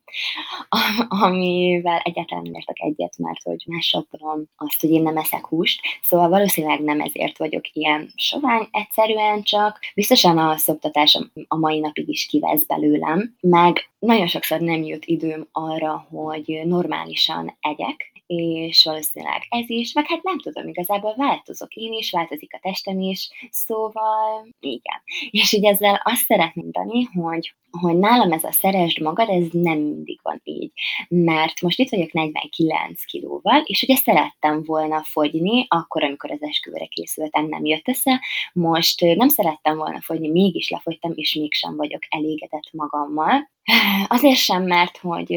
Amivel egyáltalán nem értek egyet, mert hogy másokom azt, hogy én nem eszek húst, szóval valószínűleg nem ezért vagyok ilyen sovány, egyszerűen csak biztosan a szoptatás a mai napig is kivesz belőlem, meg nagyon sokszor nem jut időm arra, hogy normálisan egyek, és valószínűleg ez is, meg hát nem tudom, igazából változok én is, változik a testem is, szóval igen. És így ezzel azt szeretném mondani, hogy hogy nálam ez a szeresd magad, ez nem mindig van így. Mert most itt vagyok 49 kilóval, és ugye szerettem volna fogyni, akkor, amikor az esküvőre készültem, nem jött össze. Most nem szerettem volna fogyni, mégis lefogytam, és mégsem vagyok elégedett magammal. Azért sem, mert hogy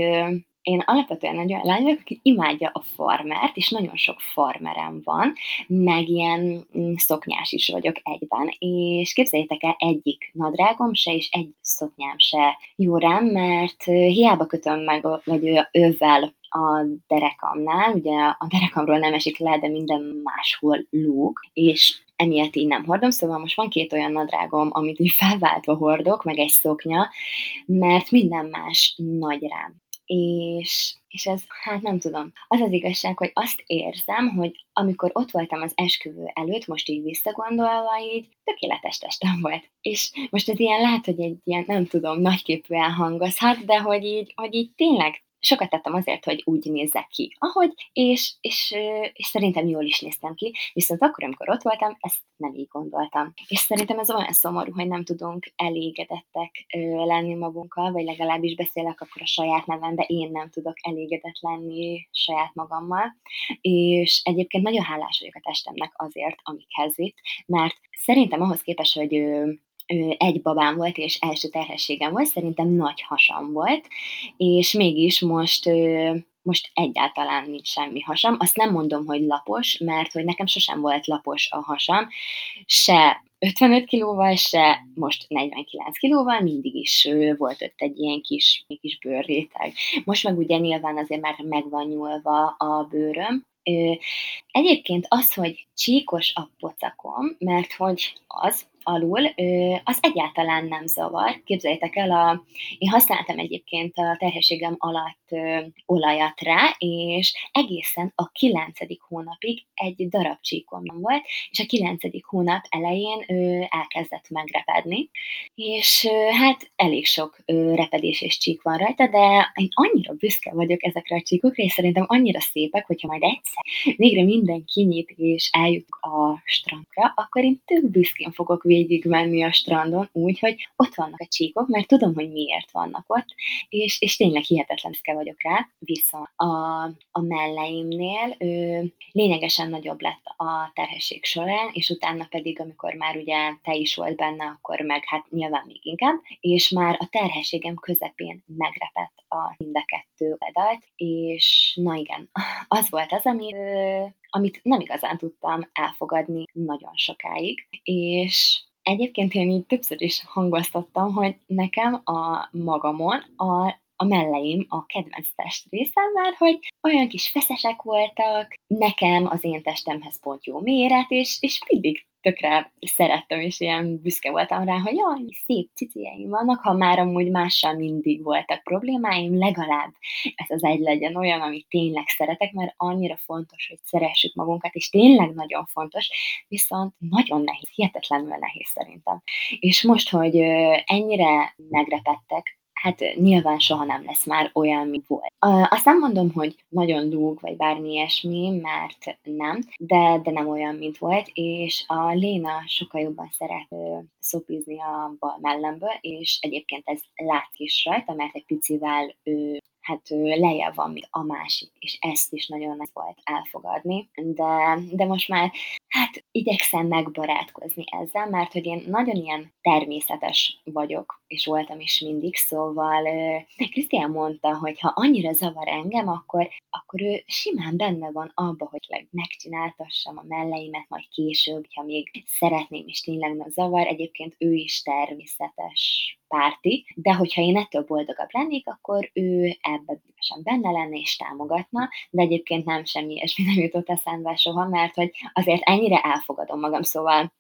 én alapvetően egy olyan lány vagyok, aki imádja a farmert, és nagyon sok farmerem van, meg ilyen mm, szoknyás is vagyok egyben. És képzeljétek el, egyik nadrágom se, és egy szoknyám se jó rám, mert hiába kötöm meg, vagy ővel a derekamnál, ugye a derekamról nem esik le, de minden máshol lóg, és emiatt így nem hordom, szóval most van két olyan nadrágom, amit így felváltva hordok, meg egy szoknya, mert minden más nagy rám és, és ez, hát nem tudom. Az az igazság, hogy azt érzem, hogy amikor ott voltam az esküvő előtt, most így visszagondolva, így tökéletes testem volt. És most ez ilyen lehet, hogy egy ilyen, nem tudom, nagyképűen hangozhat, de hogy így, hogy így tényleg sokat tettem azért, hogy úgy nézzek ki, ahogy, és, és, és szerintem jól is néztem ki, viszont akkor, amikor ott voltam, ezt nem így gondoltam. És szerintem ez olyan szomorú, hogy nem tudunk elégedettek lenni magunkkal, vagy legalábbis beszélek akkor a saját nevembe, én nem tudok elégedett lenni saját magammal, és egyébként nagyon hálás vagyok a testemnek azért, amikhez vitt, mert szerintem ahhoz képest, hogy egy babám volt, és első terhességem volt, szerintem nagy hasam volt, és mégis most most egyáltalán nincs semmi hasam. Azt nem mondom, hogy lapos, mert hogy nekem sosem volt lapos a hasam, se 55 kilóval, se most 49 kilóval, mindig is volt ott egy ilyen kis, kis bőrréteg. Most meg ugye nyilván azért már meg van nyúlva a bőröm, Egyébként az, hogy csíkos a pocakom, mert hogy az, alul, az egyáltalán nem zavar. Képzeljétek el, a, én használtam egyébként a terhességem alatt olajat rá, és egészen a kilencedik hónapig egy darab csíkom volt, és a kilencedik hónap elején elkezdett megrepedni, és hát elég sok repedés és csík van rajta, de én annyira büszke vagyok ezekre a csíkokra, és szerintem annyira szépek, hogyha majd egyszer végre minden kinyit és eljut a strandra, akkor én tök büszkén fogok végigmenni a strandon, úgyhogy ott vannak a csíkok, mert tudom, hogy miért vannak ott, és, és tényleg hihetetlen büszke vagyok rá, viszont a, a melleimnél ő, lényegesen nagyobb lett a terhesség során, és utána pedig, amikor már ugye te is volt benne, akkor meg hát nyilván még inkább, és már a terhességem közepén megrepett a mind a kettő oldalt, és na igen, az volt az, ami, amit nem igazán tudtam elfogadni nagyon sokáig, és Egyébként én így többször is hangoztattam, hogy nekem a magamon a a melleim a kedvenc testrészem, mert hogy olyan kis feszesek voltak, nekem az én testemhez pont jó méret, és, és mindig tökre szerettem, és ilyen büszke voltam rá, hogy jaj, szép cicieim vannak, ha már amúgy mással mindig voltak problémáim, legalább ez az egy legyen olyan, amit tényleg szeretek, mert annyira fontos, hogy szeressük magunkat, és tényleg nagyon fontos, viszont nagyon nehéz, hihetetlenül nehéz szerintem. És most, hogy ennyire megrepettek hát nyilván soha nem lesz már olyan, mint volt. Azt nem mondom, hogy nagyon dúg, vagy bármi ilyesmi, mert nem, de, de nem olyan, mint volt, és a Léna sokkal jobban szeret szopizni a bal mellemből, és egyébként ez látszik is rajta, mert egy picivel ő hát lejjebb van, a másik, és ezt is nagyon nagy volt elfogadni, de, de most már hát igyekszem megbarátkozni ezzel, mert hogy én nagyon ilyen természetes vagyok, és voltam is mindig, szóval Krisztián mondta, hogy ha annyira zavar engem, akkor, akkor ő simán benne van abba, hogy megcsináltassam a melleimet majd később, ha még szeretném, és tényleg nem zavar. Egyébként ő is természetes párti, de hogyha én ettől boldogabb lennék, akkor ő ebben szívesen benne lenne és támogatna, de egyébként nem semmi ilyesmi nem jutott eszembe soha, mert hogy azért ennyire elfogadom magam, szóval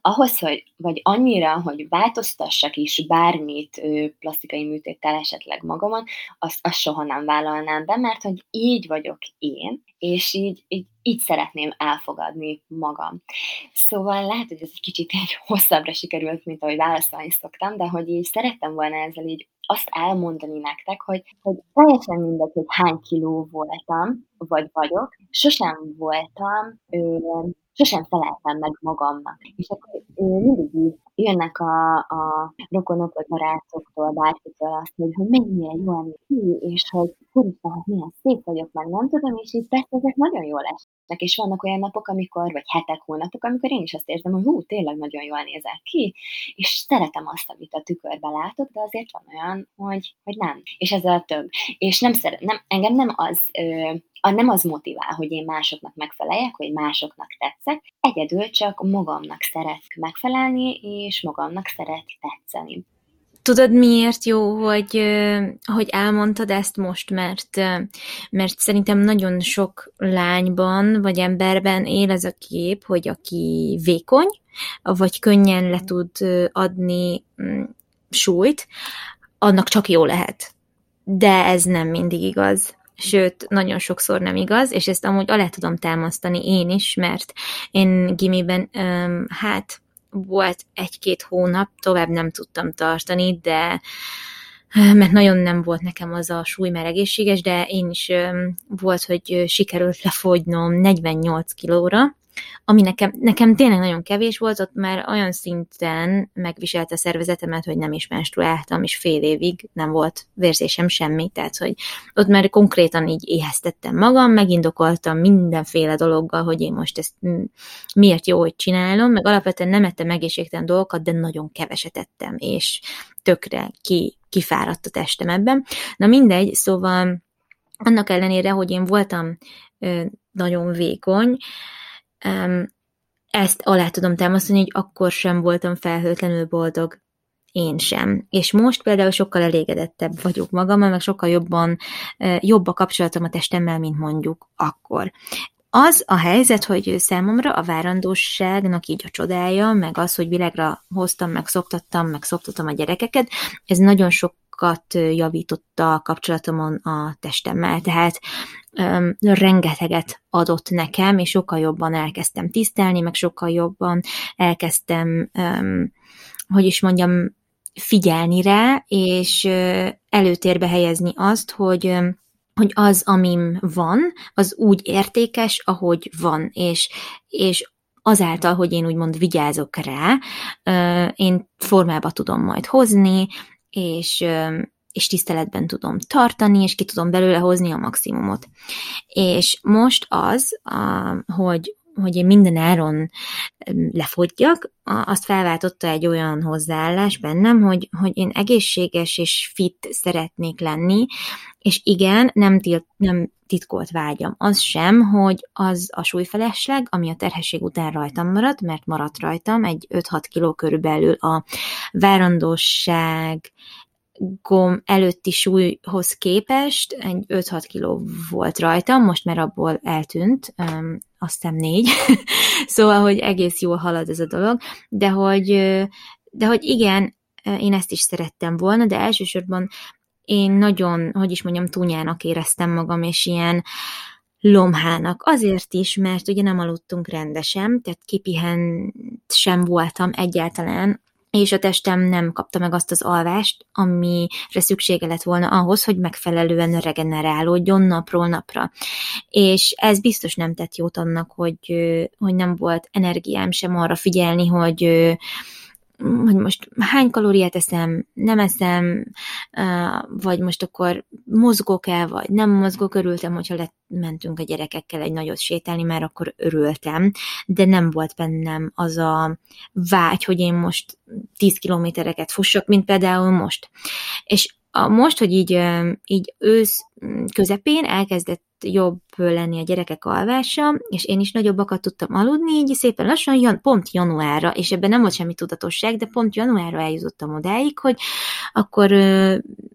ahhoz, hogy, vagy annyira, hogy változtassak is bármit plastikai műtéttel esetleg magamon, azt, azt soha nem vállalnám be, mert hogy így vagyok én, és így, így, így szeretném elfogadni magam. Szóval lehet, hogy ez egy kicsit egy hosszabbra sikerült, mint ahogy válaszolni szoktam, de hogy így szerettem volna ezzel így azt elmondani nektek, hogy, hogy teljesen mindegy, hogy hány kiló voltam, vagy vagyok, sosem voltam ö, sosem feleltem meg magamnak. És akkor mindig jönnek a, a rokonok vagy barátoktól, bárkitől azt, hogy, hogy mennyire jól ki, és hogy úristen, hát milyen szép vagyok, meg nem tudom, és így persze ezek nagyon jól esnek, és vannak olyan napok, amikor, vagy hetek, hónapok, amikor én is azt érzem, hogy hú, tényleg nagyon jól nézek ki, és szeretem azt, amit a tükörbe látok, de azért van olyan, hogy, hogy nem. És ez a több. És nem szeret, nem, engem nem az ö, a nem az motivál, hogy én másoknak megfeleljek, hogy másoknak tetszek, egyedül csak magamnak szeret megfelelni, és magamnak szeret tetszeni. Tudod, miért jó, hogy, hogy elmondtad ezt most, mert, mert szerintem nagyon sok lányban vagy emberben él ez a kép, hogy aki vékony, vagy könnyen le tud adni mm, súlyt, annak csak jó lehet. De ez nem mindig igaz sőt, nagyon sokszor nem igaz, és ezt amúgy alá tudom támasztani én is, mert én gimiben, um, hát volt egy-két hónap, tovább nem tudtam tartani, de mert nagyon nem volt nekem az a súly, mert egészséges, de én is um, volt, hogy sikerült lefogynom 48 kilóra, ami nekem, nekem tényleg nagyon kevés volt, ott már olyan szinten megviselte a szervezetemet, hogy nem is menstruáltam, és fél évig nem volt vérzésem semmi, tehát hogy ott már konkrétan így éheztettem magam, megindokoltam mindenféle dologgal, hogy én most ezt miért jó, hogy csinálom, meg alapvetően nem ettem egészségtelen dolgokat, de nagyon keveset ettem, és tökre ki, kifáradt a testem ebben. Na mindegy, szóval annak ellenére, hogy én voltam ö, nagyon vékony, ezt alá tudom támasztani, hogy akkor sem voltam felhőtlenül boldog. Én sem. És most például sokkal elégedettebb vagyok magammal, meg sokkal jobban, jobb a kapcsolatom a testemmel, mint mondjuk akkor. az a helyzet, hogy számomra a várandóságnak így a csodája, meg az, hogy világra hoztam, meg szoktattam, meg szoktatom a gyerekeket, ez nagyon sokat javította a kapcsolatomon a testemmel, tehát um, rengeteget adott nekem, és sokkal jobban elkezdtem tisztelni, meg sokkal jobban elkezdtem, um, hogy is mondjam, figyelni rá, és előtérbe helyezni azt, hogy hogy az, amim van, az úgy értékes, ahogy van, és, és azáltal, hogy én úgymond vigyázok rá, én formába tudom majd hozni, és, és tiszteletben tudom tartani, és ki tudom belőle hozni a maximumot. És most az, hogy, hogy én minden áron lefogyjak, azt felváltotta egy olyan hozzáállás bennem, hogy, hogy én egészséges és fit szeretnék lenni, és igen, nem, tilt, nem titkolt vágyam. Az sem, hogy az a súlyfelesleg, ami a terhesség után rajtam maradt, mert maradt rajtam egy 5-6 kiló körülbelül a várandóság gom előtti súlyhoz képest egy 5-6 kiló volt rajtam, most már abból eltűnt, um, azt négy, szóval, hogy egész jól halad ez a dolog, de hogy, de hogy igen, én ezt is szerettem volna, de elsősorban én nagyon, hogy is mondjam, túnyának éreztem magam, és ilyen lomhának. Azért is, mert ugye nem aludtunk rendesen, tehát kipihent sem voltam egyáltalán, és a testem nem kapta meg azt az alvást, amire szüksége lett volna ahhoz, hogy megfelelően regenerálódjon napról napra. És ez biztos nem tett jót annak, hogy, hogy nem volt energiám sem arra figyelni, hogy hogy most hány kalóriát eszem, nem eszem, vagy most akkor mozgok-e, vagy nem mozgok, örültem, hogyha mentünk a gyerekekkel egy nagyot sétálni, mert akkor örültem, de nem volt bennem az a vágy, hogy én most 10 kilométereket fussak, mint például most. És a, most, hogy így, így ősz közepén elkezdett jobb lenni a gyerekek alvása, és én is nagyobbakat tudtam aludni, így szépen lassan, jan, pont januárra, és ebben nem volt semmi tudatosság, de pont januárra eljutottam odáig, hogy akkor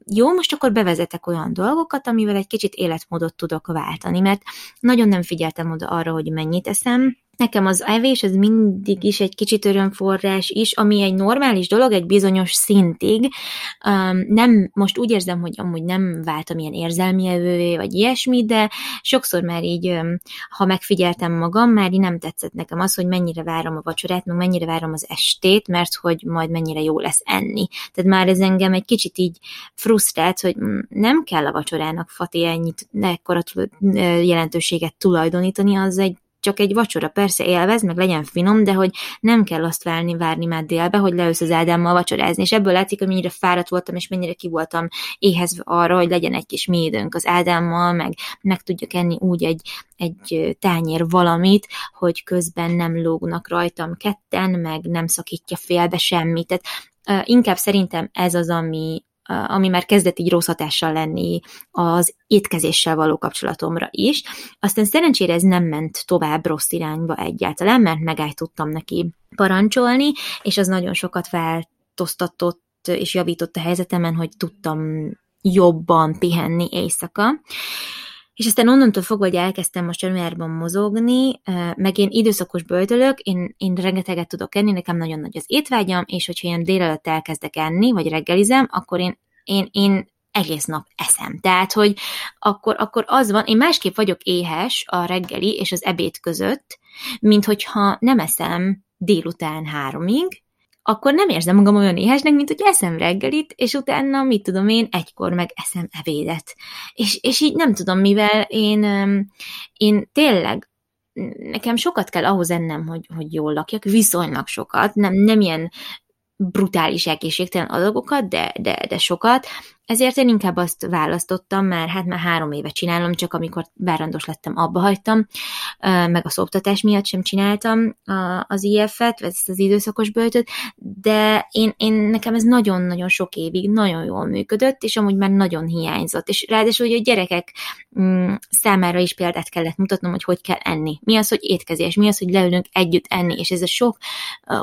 jó, most akkor bevezetek olyan dolgokat, amivel egy kicsit életmódot tudok váltani, mert nagyon nem figyeltem oda arra, hogy mennyit eszem, Nekem az evés az mindig is egy kicsit örömforrás is, ami egy normális dolog egy bizonyos szintig. Um, nem, most úgy érzem, hogy amúgy nem váltam ilyen érzelmi evővé, vagy ilyesmi, de sokszor már így, um, ha megfigyeltem magam, már így nem tetszett nekem az, hogy mennyire várom a vacsorát, meg mennyire várom az estét, mert hogy majd mennyire jó lesz enni. Tehát már ez engem egy kicsit így frusztrált, hogy nem kell a vacsorának Fati ennyit, ekkora jelentőséget tulajdonítani, az egy csak egy vacsora, persze élvez, meg legyen finom, de hogy nem kell azt várni, várni már délbe, hogy leülsz az Ádámmal vacsorázni, és ebből látszik, hogy mennyire fáradt voltam, és mennyire ki voltam éhezve arra, hogy legyen egy kis mi időnk az Ádámmal, meg meg tudjak enni úgy egy, egy tányér valamit, hogy közben nem lógnak rajtam ketten, meg nem szakítja félbe semmit. Tehát inkább szerintem ez az, ami, ami már kezdett így rossz hatással lenni az étkezéssel való kapcsolatomra is. Aztán szerencsére ez nem ment tovább rossz irányba egyáltalán, mert megállt tudtam neki parancsolni, és az nagyon sokat változtatott és javított a helyzetemen, hogy tudtam jobban pihenni éjszaka. És aztán onnantól fogva, hogy elkezdtem most januárban mozogni, meg én időszakos böltölök, én, én rengeteget tudok enni, nekem nagyon nagy az étvágyam, és hogyha én délelőtt elkezdek enni, vagy reggelizem, akkor én, én, én egész nap eszem. Tehát, hogy akkor, akkor az van, én másképp vagyok éhes a reggeli és az ebéd között, mint hogyha nem eszem délután háromig, akkor nem érzem magam olyan éhesnek, mint hogy eszem reggelit, és utána, mit tudom én, egykor meg eszem evédet. És, és így nem tudom, mivel én, én tényleg nekem sokat kell ahhoz ennem, hogy, hogy jól lakjak, viszonylag sokat, nem, nem ilyen brutális egészségtelen adagokat, de, de, de sokat, ezért én inkább azt választottam, mert hát már három éve csinálom, csak amikor bárandos lettem, abba hagytam, meg a szoptatás miatt sem csináltam az IF-et, ezt az időszakos böltöt, de én, én nekem ez nagyon-nagyon sok évig nagyon jól működött, és amúgy már nagyon hiányzott, és ráadásul, hogy a gyerekek mm, számára is példát kellett mutatnom, hogy hogy kell enni. Mi az, hogy étkezés, mi az, hogy leülünk együtt enni, és ez a sok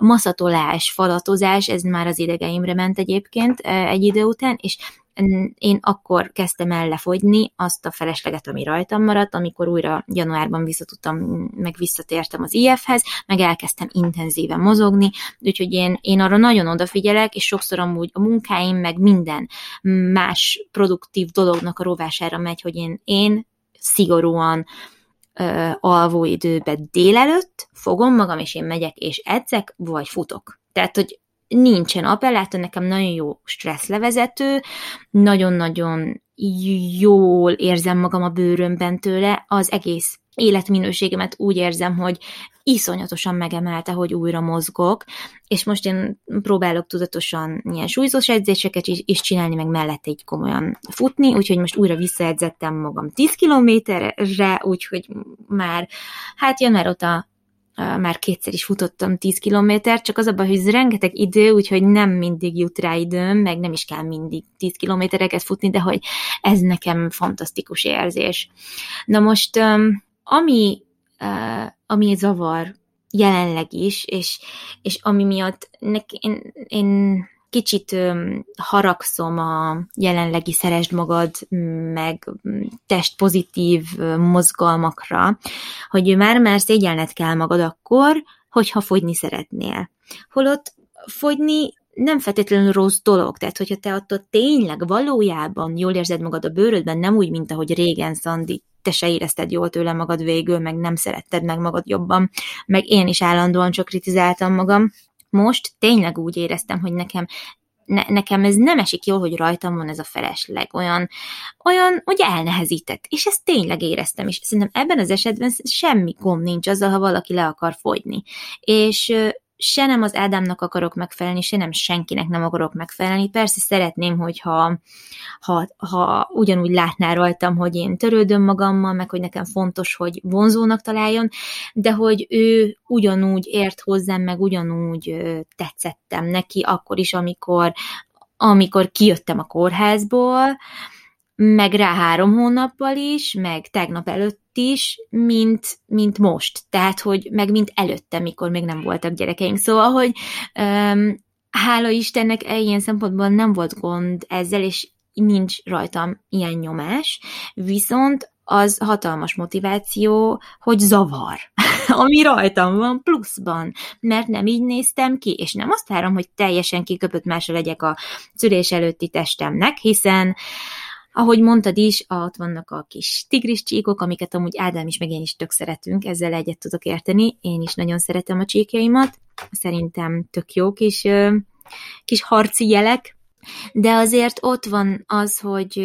maszatolás, falatozás, ez már az idegeimre ment egyébként egy idő után, és én akkor kezdtem el lefogyni azt a felesleget, ami rajtam maradt, amikor újra januárban visszatudtam, meg visszatértem az IF-hez, meg elkezdtem intenzíven mozogni, úgyhogy én, én arra nagyon odafigyelek, és sokszor amúgy a munkáim, meg minden más produktív dolognak a rovására megy, hogy én, én szigorúan ö, alvóidőben délelőtt fogom magam, és én megyek, és edzek, vagy futok. Tehát, hogy nincsen appellátor, nekem nagyon jó stresszlevezető, nagyon-nagyon jól érzem magam a bőrömben tőle, az egész életminőségemet úgy érzem, hogy iszonyatosan megemelte, hogy újra mozgok, és most én próbálok tudatosan ilyen súlyzós edzéseket is, is csinálni, meg mellette egy komolyan futni, úgyhogy most újra visszaedzettem magam 10 kilométerre, úgyhogy már, hát január óta már kétszer is futottam 10 kilométert, csak az a baj, hogy ez rengeteg idő, úgyhogy nem mindig jut rá időm, meg nem is kell mindig 10 kilométereket futni, de hogy ez nekem fantasztikus érzés. Na most, ami, ami zavar jelenleg is, és, és ami miatt nek, én, én kicsit öm, haragszom a jelenlegi szeresd magad, meg testpozitív mozgalmakra, hogy már már szégyelned kell magad akkor, hogyha fogyni szeretnél. Holott fogyni nem feltétlenül rossz dolog, tehát hogyha te attól tényleg valójában jól érzed magad a bőrödben, nem úgy, mint ahogy régen, Szandi, te se érezted jól tőle magad végül, meg nem szeretted meg magad jobban, meg én is állandóan csak kritizáltam magam, most tényleg úgy éreztem, hogy nekem ne, nekem ez nem esik jól, hogy rajtam van ez a felesleg, olyan, olyan, hogy elnehezített. És ezt tényleg éreztem, és szerintem ebben az esetben semmi gond nincs azzal, ha valaki le akar fogyni. És se nem az Ádámnak akarok megfelelni, se nem senkinek nem akarok megfelelni. Persze szeretném, hogyha ha, ha ugyanúgy látná rajtam, hogy én törődöm magammal, meg hogy nekem fontos, hogy vonzónak találjon, de hogy ő ugyanúgy ért hozzám, meg ugyanúgy tetszettem neki, akkor is, amikor, amikor kijöttem a kórházból, meg rá három hónappal is, meg tegnap előtt is, mint, mint most. Tehát, hogy meg mint előtte, mikor még nem voltak gyerekeink. Szóval, hogy um, hála Istennek e ilyen szempontból nem volt gond ezzel, és nincs rajtam ilyen nyomás, viszont az hatalmas motiváció, hogy zavar, ami rajtam van pluszban, mert nem így néztem ki, és nem azt várom, hogy teljesen kiköpött másra legyek a szülés előtti testemnek, hiszen ahogy mondtad is, ott vannak a kis tigris csíkok, amiket amúgy Ádám is, meg én is tök szeretünk, ezzel egyet tudok érteni. Én is nagyon szeretem a csíkjaimat, szerintem tök jó kis, kis harci jelek, de azért ott van az, hogy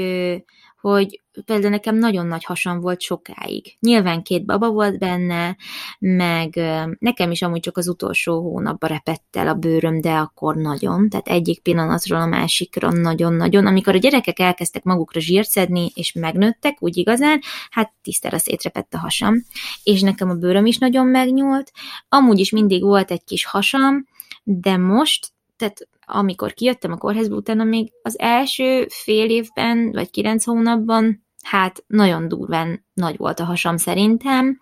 hogy például nekem nagyon nagy hasam volt sokáig. Nyilván két baba volt benne, meg nekem is amúgy csak az utolsó hónapban repett el a bőröm, de akkor nagyon, tehát egyik pillanatról a másikra nagyon-nagyon. Amikor a gyerekek elkezdtek magukra zsírt szedni, és megnőttek, úgy igazán, hát tisztára szétrepett a hasam, és nekem a bőröm is nagyon megnyúlt. Amúgy is mindig volt egy kis hasam, de most, tehát amikor kijöttem a kórházba, utána még az első fél évben, vagy kilenc hónapban, hát nagyon durván nagy volt a hasam szerintem,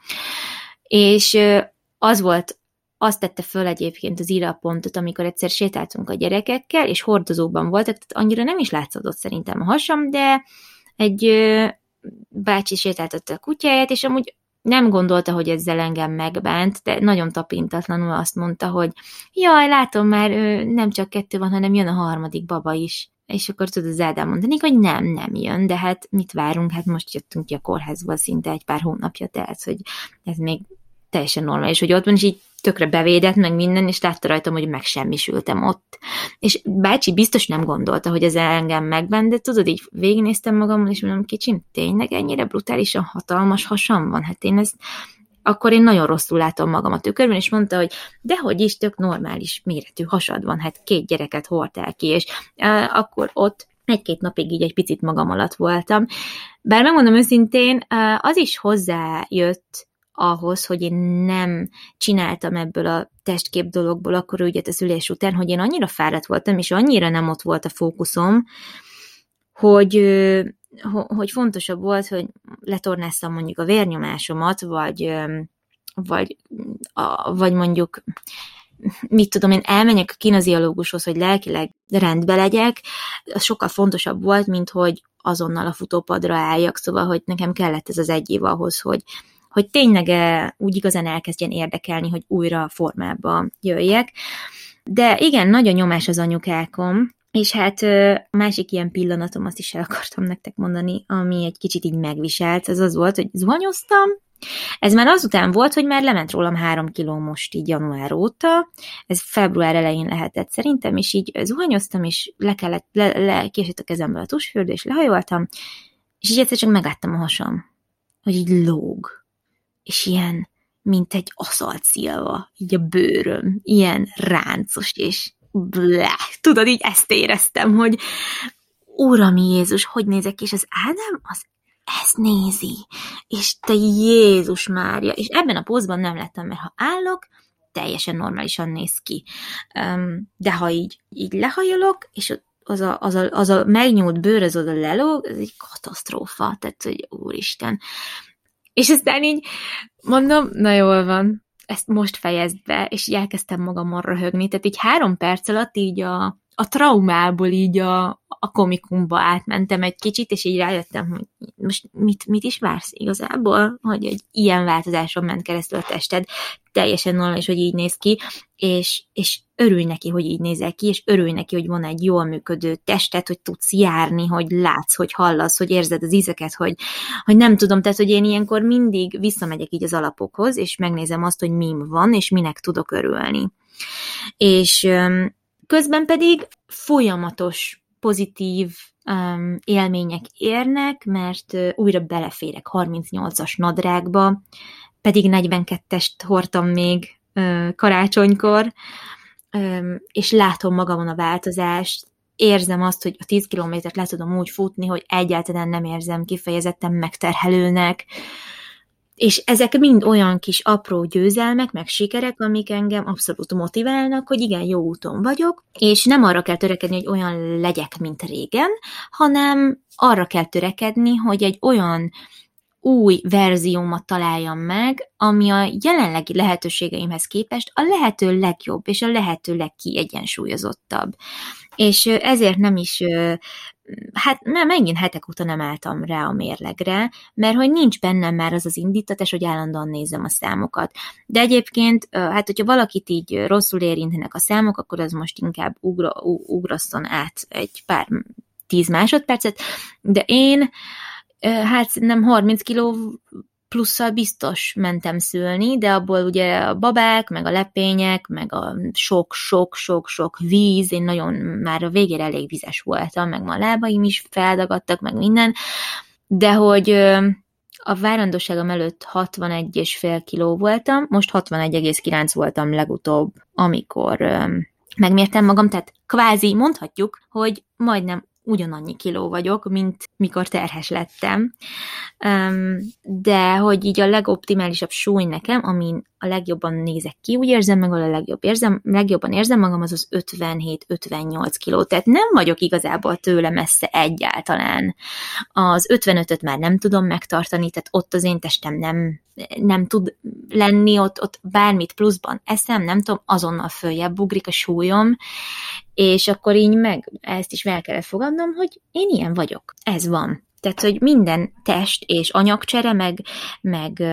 és az volt, azt tette föl egyébként az irapontot, amikor egyszer sétáltunk a gyerekekkel, és hordozóban voltak, tehát annyira nem is látszódott szerintem a hasam, de egy bácsi sétáltatta a kutyáját, és amúgy nem gondolta, hogy ezzel engem megbánt, de nagyon tapintatlanul azt mondta, hogy jaj, látom már, nem csak kettő van, hanem jön a harmadik baba is. És akkor tudod az Ádám mondani, hogy nem, nem jön, de hát mit várunk, hát most jöttünk ki a kórházba szinte egy pár hónapja, tehát, hogy ez még teljesen normális, hogy ott van, és így tökre bevédett, meg minden, és látta rajtam, hogy megsemmisültem ott. És bácsi biztos nem gondolta, hogy ez engem megben, de tudod, így végignéztem magamon, és mondom, kicsim, tényleg ennyire brutálisan hatalmas hasam van? Hát én ezt akkor én nagyon rosszul látom magam a tükörben, és mondta, hogy dehogy is tök normális méretű hasad van, hát két gyereket hordtál ki, és uh, akkor ott egy-két napig így egy picit magam alatt voltam. Bár megmondom őszintén, az is hozzájött ahhoz, hogy én nem csináltam ebből a testkép dologból akkor ugye a szülés után, hogy én annyira fáradt voltam, és annyira nem ott volt a fókuszom, hogy, hogy fontosabb volt, hogy letornáztam mondjuk a vérnyomásomat, vagy, vagy, vagy mondjuk mit tudom én, elmenjek a kinaziológushoz, hogy lelkileg rendbe legyek, az sokkal fontosabb volt, mint hogy azonnal a futópadra álljak, szóval, hogy nekem kellett ez az egy év ahhoz, hogy, hogy tényleg úgy igazán elkezdjen érdekelni, hogy újra formába jöjjek. De igen, nagy a nyomás az anyukákom, és hát másik ilyen pillanatom, azt is el akartam nektek mondani, ami egy kicsit így megviselt, az az volt, hogy zuhanyoztam, ez már azután volt, hogy már lement rólam három kiló most így január óta, ez február elején lehetett szerintem, és így zuhanyoztam, és le kellett, le, le késett a kezemből a tusfürdő, és lehajoltam, és így egyszer csak megálltam a hasam, hogy így lóg, és ilyen, mint egy aszalt szilva, így a bőröm, ilyen ráncos, és ble, tudod, így ezt éreztem, hogy Uram Jézus, hogy nézek és az Ádám, az ezt nézi, és te Jézus Mária, és ebben a pózban nem lettem, mert ha állok, teljesen normálisan néz ki. De ha így, így lehajolok, és az a, az, a, az a megnyúlt bőr, az oda lelóg, ez egy katasztrófa, tehát, hogy úristen. És aztán így mondom, na jól van, ezt most fejezd be, és így elkezdtem magamon röhögni, tehát így három perc alatt így a, a traumából így a, a komikumba átmentem egy kicsit, és így rájöttem, hogy most mit, mit is vársz igazából, hogy egy ilyen változáson ment keresztül a tested, teljesen normális, hogy így néz ki, és, és örülj neki, hogy így nézel ki, és örülj neki, hogy van egy jól működő testet, hogy tudsz járni, hogy látsz, hogy hallasz, hogy érzed az ízeket, hogy, hogy nem tudom, tehát, hogy én ilyenkor mindig visszamegyek így az alapokhoz, és megnézem azt, hogy mi van, és minek tudok örülni. És Közben pedig folyamatos pozitív um, élmények érnek, mert uh, újra beleférek 38-as nadrágba, pedig 42-est hordtam még uh, karácsonykor, um, és látom magamon a változást, érzem azt, hogy a 10 kilométert le tudom úgy futni, hogy egyáltalán nem érzem kifejezetten megterhelőnek, és ezek mind olyan kis apró győzelmek, meg sikerek, amik engem abszolút motiválnak, hogy igen, jó úton vagyok, és nem arra kell törekedni, hogy olyan legyek, mint régen, hanem arra kell törekedni, hogy egy olyan új verziómat találjam meg, ami a jelenlegi lehetőségeimhez képest a lehető legjobb és a lehető legkiegyensúlyozottabb. És ezért nem is hát nem, megint hetek óta nem álltam rá a mérlegre, mert hogy nincs bennem már az az indítatás, hogy állandóan nézem a számokat. De egyébként, hát hogyha valakit így rosszul érintenek a számok, akkor az most inkább ugra, ugrasszon át egy pár tíz másodpercet, de én hát nem 30 kiló plusszal biztos mentem szülni, de abból ugye a babák, meg a lepények, meg a sok-sok-sok-sok víz, én nagyon már a végére elég vizes voltam, meg ma a lábaim is feldagadtak, meg minden, de hogy a várandóságom előtt 61,5 kiló voltam, most 61,9 voltam legutóbb, amikor megmértem magam, tehát kvázi mondhatjuk, hogy majdnem ugyanannyi kiló vagyok, mint mikor terhes lettem. De hogy így a legoptimálisabb súly nekem, amin a legjobban nézek ki, úgy érzem meg, a legjobb érzem, legjobban érzem magam, az az 57-58 kiló. Tehát nem vagyok igazából tőle messze egyáltalán. Az 55-öt már nem tudom megtartani, tehát ott az én testem nem, nem tud lenni, ott, ott bármit pluszban eszem, nem tudom, azonnal följebb ugrik a súlyom, és akkor így meg ezt is fel kellett fogadnom, hogy én ilyen vagyok. Ez van. Tehát, hogy minden test és anyagcsere, meg, meg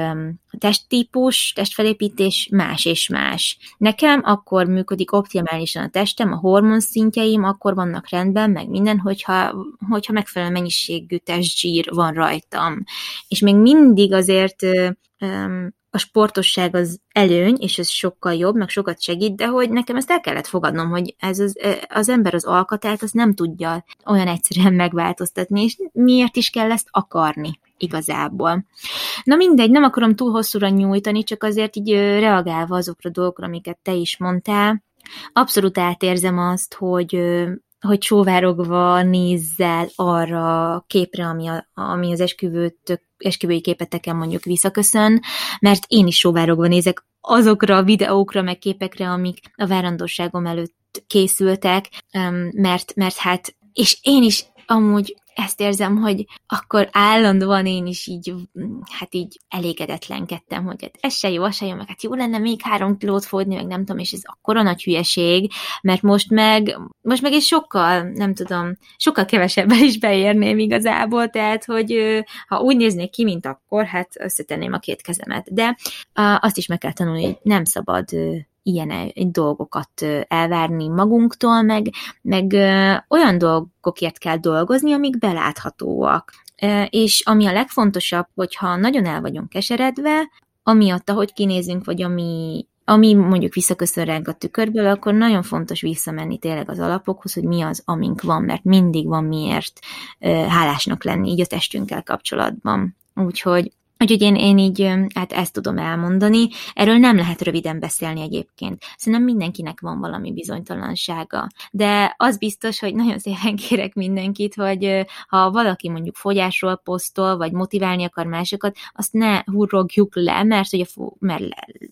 testtípus, testfelépítés más és más. Nekem akkor működik optimálisan a testem, a hormonszintjeim akkor vannak rendben, meg minden, hogyha, hogyha megfelelő mennyiségű testzsír van rajtam. És még mindig azért a sportosság az előny, és ez sokkal jobb, meg sokat segít, de hogy nekem ezt el kellett fogadnom, hogy ez az, az ember az alkatát, az nem tudja olyan egyszerűen megváltoztatni, és miért is kell ezt akarni igazából. Na mindegy, nem akarom túl hosszúra nyújtani, csak azért így reagálva azokra a dolgokra, amiket te is mondtál, abszolút átérzem azt, hogy hogy sóvárogva nézzel arra képre, ami, a, ami az esküvőt, esküvői képeteken mondjuk visszaköszön, mert én is sóvárogva nézek azokra a videókra, meg képekre, amik a várandóságom előtt készültek, mert, mert hát, és én is amúgy ezt érzem, hogy akkor állandóan én is így, hát így elégedetlenkedtem, hogy hát ez se jó, az se jó, meg hát jó lenne még három kilót fogyni, meg nem tudom, és ez akkora nagy hülyeség, mert most meg, most meg is sokkal, nem tudom, sokkal kevesebben is beérném igazából, tehát, hogy ha úgy néznék ki, mint akkor, hát összetenném a két kezemet. De azt is meg kell tanulni, hogy nem szabad ilyen e, dolgokat elvárni magunktól, meg, meg olyan dolgokért kell dolgozni, amik beláthatóak. És ami a legfontosabb, hogyha nagyon el vagyunk keseredve, amiatt, ahogy kinézünk, vagy ami, ami mondjuk visszaköszön ránk a tükörből, akkor nagyon fontos visszamenni tényleg az alapokhoz, hogy mi az, amink van, mert mindig van miért hálásnak lenni így a testünkkel kapcsolatban. Úgyhogy Úgyhogy én, én így hát ezt tudom elmondani. Erről nem lehet röviden beszélni egyébként. Szerintem mindenkinek van valami bizonytalansága. De az biztos, hogy nagyon szépen kérek mindenkit, hogy ha valaki mondjuk fogyásról posztol, vagy motiválni akar másokat, azt ne hurrogjuk le, mert, hogy a mert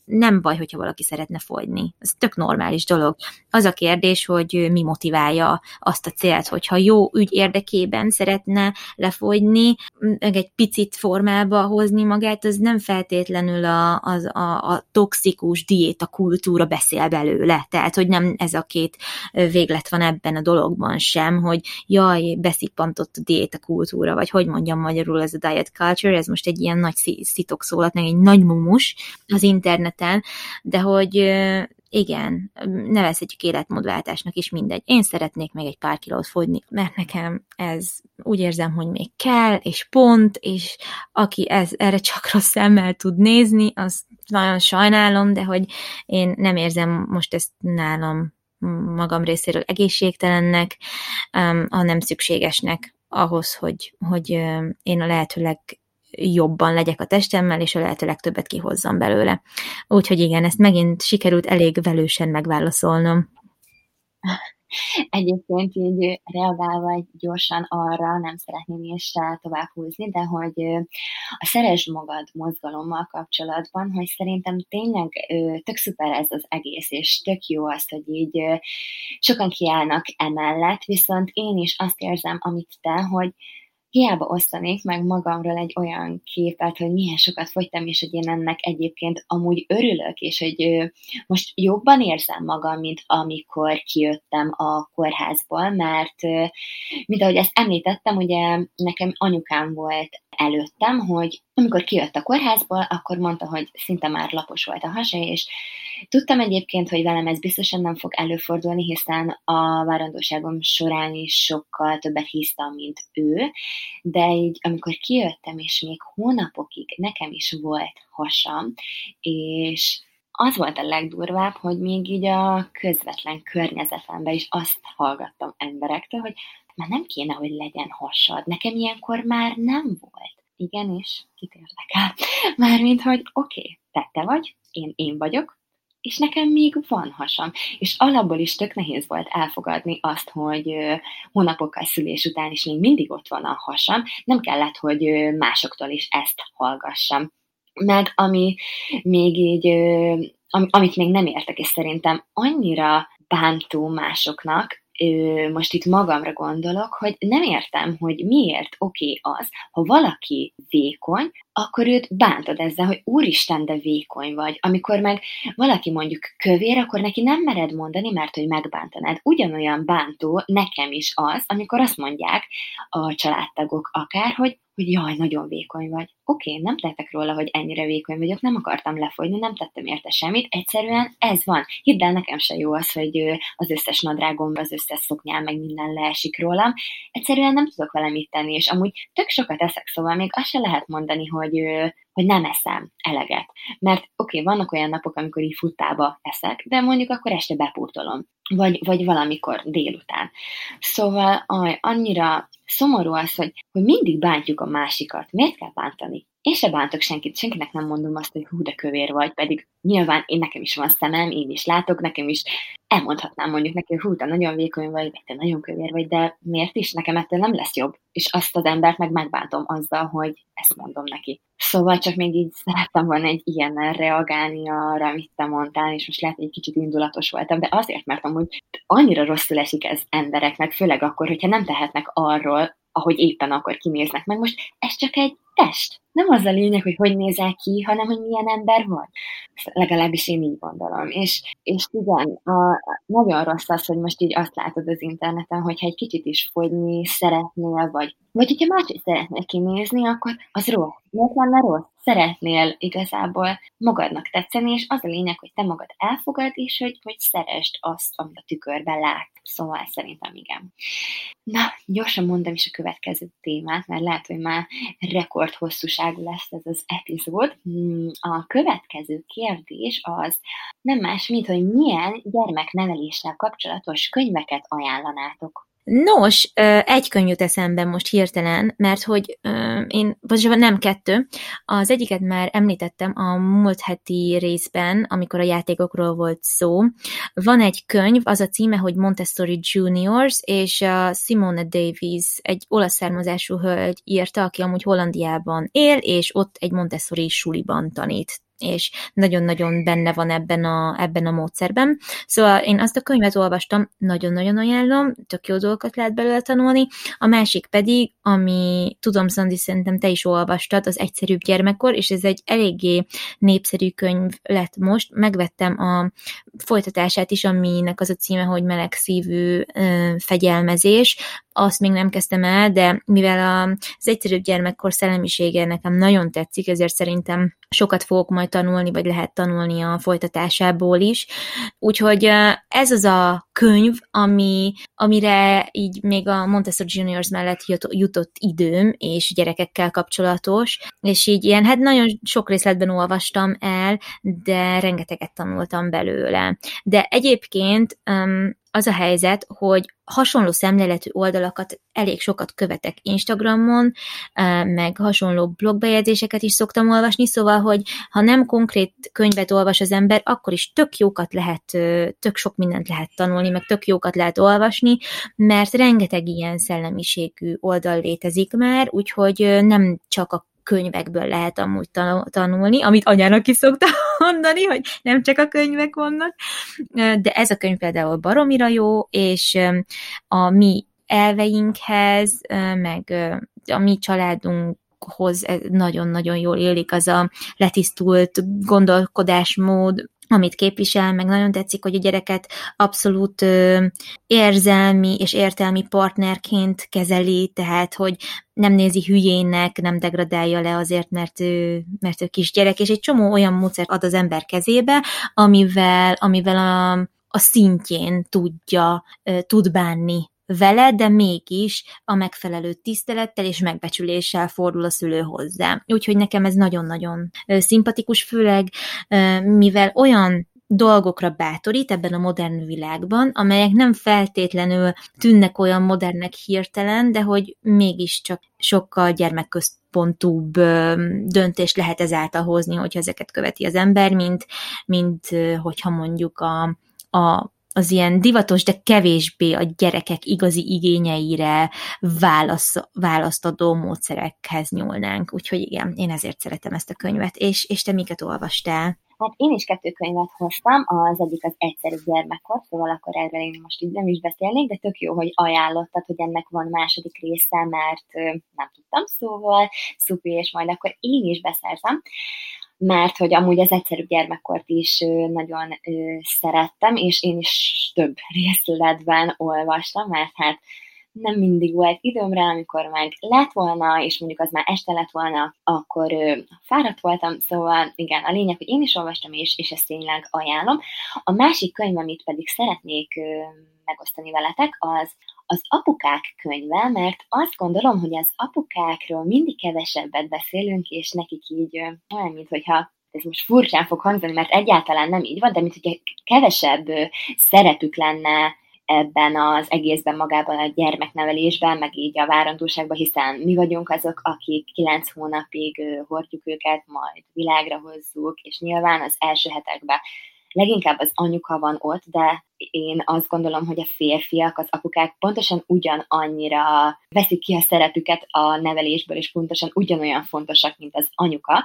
nem baj, hogyha valaki szeretne fogyni. Ez tök normális dolog. Az a kérdés, hogy mi motiválja azt a célt, hogyha jó ügy érdekében szeretne lefogyni, egy picit formába hozni magát, az nem feltétlenül a, a, a, a toxikus diéta kultúra beszél belőle. Tehát, hogy nem ez a két véglet van ebben a dologban sem, hogy jaj, beszippantott a diéta kultúra, vagy hogy mondjam magyarul ez a diet culture, ez most egy ilyen nagy szitokszólat, meg egy nagy mumus az interneten, de hogy igen, nevezhetjük életmódváltásnak is mindegy. Én szeretnék meg egy pár kilót fogyni, mert nekem ez úgy érzem, hogy még kell, és pont, és aki ez, erre csak rossz szemmel tud nézni, az nagyon sajnálom, de hogy én nem érzem most ezt nálam magam részéről egészségtelennek, hanem szükségesnek ahhoz, hogy, hogy én a lehetőleg jobban legyek a testemmel, és a lehető legtöbbet kihozzam belőle. Úgyhogy igen, ezt megint sikerült elég velősen megválaszolnom. Egyébként így reagálva gyorsan arra, nem szeretném is tovább húzni, de hogy a Szeres Magad mozgalommal kapcsolatban, hogy szerintem tényleg tök szuper ez az egész, és tök jó az, hogy így sokan kiállnak emellett, viszont én is azt érzem, amit te, hogy hiába osztanék meg magamról egy olyan képet, hogy milyen sokat fogytam, és hogy én ennek egyébként amúgy örülök, és hogy most jobban érzem magam, mint amikor kijöttem a kórházból, mert mint ahogy ezt említettem, ugye nekem anyukám volt előttem, hogy amikor kijött a kórházból, akkor mondta, hogy szinte már lapos volt a hasa, és tudtam egyébként, hogy velem ez biztosan nem fog előfordulni, hiszen a várandóságom során is sokkal többet hisztam, mint ő, de így amikor kijöttem, és még hónapokig nekem is volt hasam, és az volt a legdurvább, hogy még így a közvetlen környezetemben is azt hallgattam emberektől, hogy már nem kéne, hogy legyen hasad. Nekem ilyenkor már nem volt. Igenis, kit érdekel. Mármint, hogy oké, okay, te te vagy, én én vagyok, és nekem még van hasam. És alapból is tök nehéz volt elfogadni azt, hogy hónapokkal szülés után is még mindig ott van a hasam. Nem kellett, hogy másoktól is ezt hallgassam. Meg ami még így, amit még nem értek, és szerintem annyira bántó másoknak, most itt magamra gondolok, hogy nem értem, hogy miért oké okay az, ha valaki vékony, akkor őt bántod ezzel, hogy úristen, de vékony vagy. Amikor meg valaki mondjuk kövér, akkor neki nem mered mondani, mert hogy megbántanád. Ugyanolyan bántó nekem is az, amikor azt mondják a családtagok akár, hogy hogy jaj, nagyon vékony vagy. Oké, okay, nem tettek róla, hogy ennyire vékony vagyok, nem akartam lefogyni, nem tettem érte semmit, egyszerűen ez van. Hidd el, nekem se jó az, hogy az összes nadrágom, az összes szoknyám, meg minden leesik rólam. Egyszerűen nem tudok vele mit tenni, és amúgy tök sokat eszek, szóval még azt se lehet mondani, hogy, hogy nem eszem eleget. Mert oké, okay, vannak olyan napok, amikor így futtába eszek, de mondjuk akkor este bepótolom. Vagy, vagy valamikor délután. Szóval aj, annyira szomorú az, hogy, hogy mindig bántjuk a másikat. Miért kell bántani? Én se bántok senkit, senkinek nem mondom azt, hogy hú, de kövér vagy, pedig nyilván én nekem is van szemem, én is látok, nekem is elmondhatnám mondjuk neki, hú, te nagyon vékony vagy, vagy te nagyon kövér vagy, de miért is? Nekem ettől nem lesz jobb. És azt az embert meg megbántom azzal, hogy ezt mondom neki. Szóval csak még így szerettem volna egy ilyennel reagálni arra, amit te mondtál, és most lehet, hogy egy kicsit indulatos voltam, de azért, mert amúgy annyira rosszul esik ez embereknek, főleg akkor, hogyha nem tehetnek arról, ahogy éppen akkor kinéznek meg. Most ez csak egy test. Nem az a lényeg, hogy hogy nézel ki, hanem hogy milyen ember vagy. Legalábbis én így gondolom. És, és igen, a, nagyon rossz az, hogy most így azt látod az interneten, hogyha egy kicsit is fogyni szeretnél, vagy, vagy hogyha máshogy szeretnél kinézni, akkor az rossz. Miért lenne rossz? Szeretnél igazából magadnak tetszeni, és az a lényeg, hogy te magad elfogad, és hogy, hogy szeresd azt, amit a tükörben lát. Szóval szerintem igen. Na, gyorsan mondom is a következő témát, mert lehet, hogy már rekord hosszúságú lesz ez az epizód. Hmm, a következő kérdés az nem más, mint hogy milyen gyermekneveléssel kapcsolatos könyveket ajánlanátok. Nos, egy könyv jut eszembe most hirtelen, mert hogy én, pontosabban nem kettő, az egyiket már említettem a múlt heti részben, amikor a játékokról volt szó. Van egy könyv, az a címe, hogy Montessori Juniors, és a Simone Davis, egy olasz származású hölgy írta, aki amúgy Hollandiában él, és ott egy Montessori suliban tanít és nagyon-nagyon benne van ebben a, ebben a módszerben. Szóval én azt a könyvet olvastam, nagyon-nagyon ajánlom, tök jó dolgokat lehet belőle tanulni. A másik pedig, ami tudom, Szandi, szerintem te is olvastad, az Egyszerűbb gyermekkor, és ez egy eléggé népszerű könyv lett most. Megvettem a folytatását is, aminek az a címe, hogy melegszívű fegyelmezés, azt még nem kezdtem el, de mivel az egyszerűbb gyermekkor szellemisége nekem nagyon tetszik, ezért szerintem sokat fogok majd tanulni, vagy lehet tanulni a folytatásából is. Úgyhogy ez az a könyv, ami, amire így még a Montessori Juniors mellett jutott időm, és gyerekekkel kapcsolatos, és így ilyen, hát nagyon sok részletben olvastam el, de rengeteget tanultam belőle. De egyébként um, az a helyzet, hogy hasonló szemléletű oldalakat elég sokat követek Instagramon, meg hasonló blogbejegyzéseket is szoktam olvasni, szóval, hogy ha nem konkrét könyvet olvas az ember, akkor is tök jókat lehet, tök sok mindent lehet tanulni, meg tök jókat lehet olvasni, mert rengeteg ilyen szellemiségű oldal létezik már, úgyhogy nem csak a könyvekből lehet amúgy tanulni, amit anyának is szokta mondani, hogy nem csak a könyvek vannak, de ez a könyv például baromira jó, és a mi elveinkhez, meg a mi családunk hoz nagyon-nagyon jól élik az a letisztult gondolkodásmód, amit képvisel, meg nagyon tetszik, hogy a gyereket abszolút ö, érzelmi és értelmi partnerként kezeli, tehát, hogy nem nézi hülyének, nem degradálja le azért, mert ő, mert ő kisgyerek, és egy csomó olyan módszert ad az ember kezébe, amivel, amivel a, a szintjén tudja, tud bánni vele, de mégis a megfelelő tisztelettel és megbecsüléssel fordul a szülő hozzá. Úgyhogy nekem ez nagyon-nagyon szimpatikus, főleg mivel olyan dolgokra bátorít ebben a modern világban, amelyek nem feltétlenül tűnnek olyan modernnek hirtelen, de hogy mégiscsak sokkal gyermekközpontúbb döntést lehet ezáltal hozni, hogyha ezeket követi az ember, mint, mint hogyha mondjuk a, a az ilyen divatos, de kevésbé a gyerekek igazi igényeire válasz, választadó módszerekhez nyúlnánk. Úgyhogy igen, én ezért szeretem ezt a könyvet. És, és te miket olvastál? Hát én is kettő könyvet hoztam, az egyik az Egyszerű gyermekkor, szóval akkor erről én most így nem is beszélnék, de tök jó, hogy ajánlottad, hogy ennek van második része, mert nem tudtam, szóval szupi, és majd akkor én is beszerzem mert hogy amúgy az egyszerű gyermekkort is nagyon szerettem, és én is több részletben olvastam, mert hát nem mindig volt időmre, amikor meg lett volna, és mondjuk az már este lett volna, akkor ö, fáradt voltam, szóval igen, a lényeg, hogy én is olvastam, és, és ezt tényleg ajánlom. A másik könyv, amit pedig szeretnék ö, megosztani veletek, az az apukák könyve, mert azt gondolom, hogy az apukákról mindig kevesebbet beszélünk, és nekik így olyan, hogyha ez most furcsán fog hangzani, mert egyáltalán nem így van, de mint hogy kevesebb szerepük lenne ebben az egészben magában a gyermeknevelésben, meg így a várandóságban, hiszen mi vagyunk azok, akik kilenc hónapig hordjuk őket, majd világra hozzuk, és nyilván az első hetekben leginkább az anyuka van ott, de én azt gondolom, hogy a férfiak, az apukák pontosan ugyanannyira veszik ki a szerepüket a nevelésből, és pontosan ugyanolyan fontosak, mint az anyuka,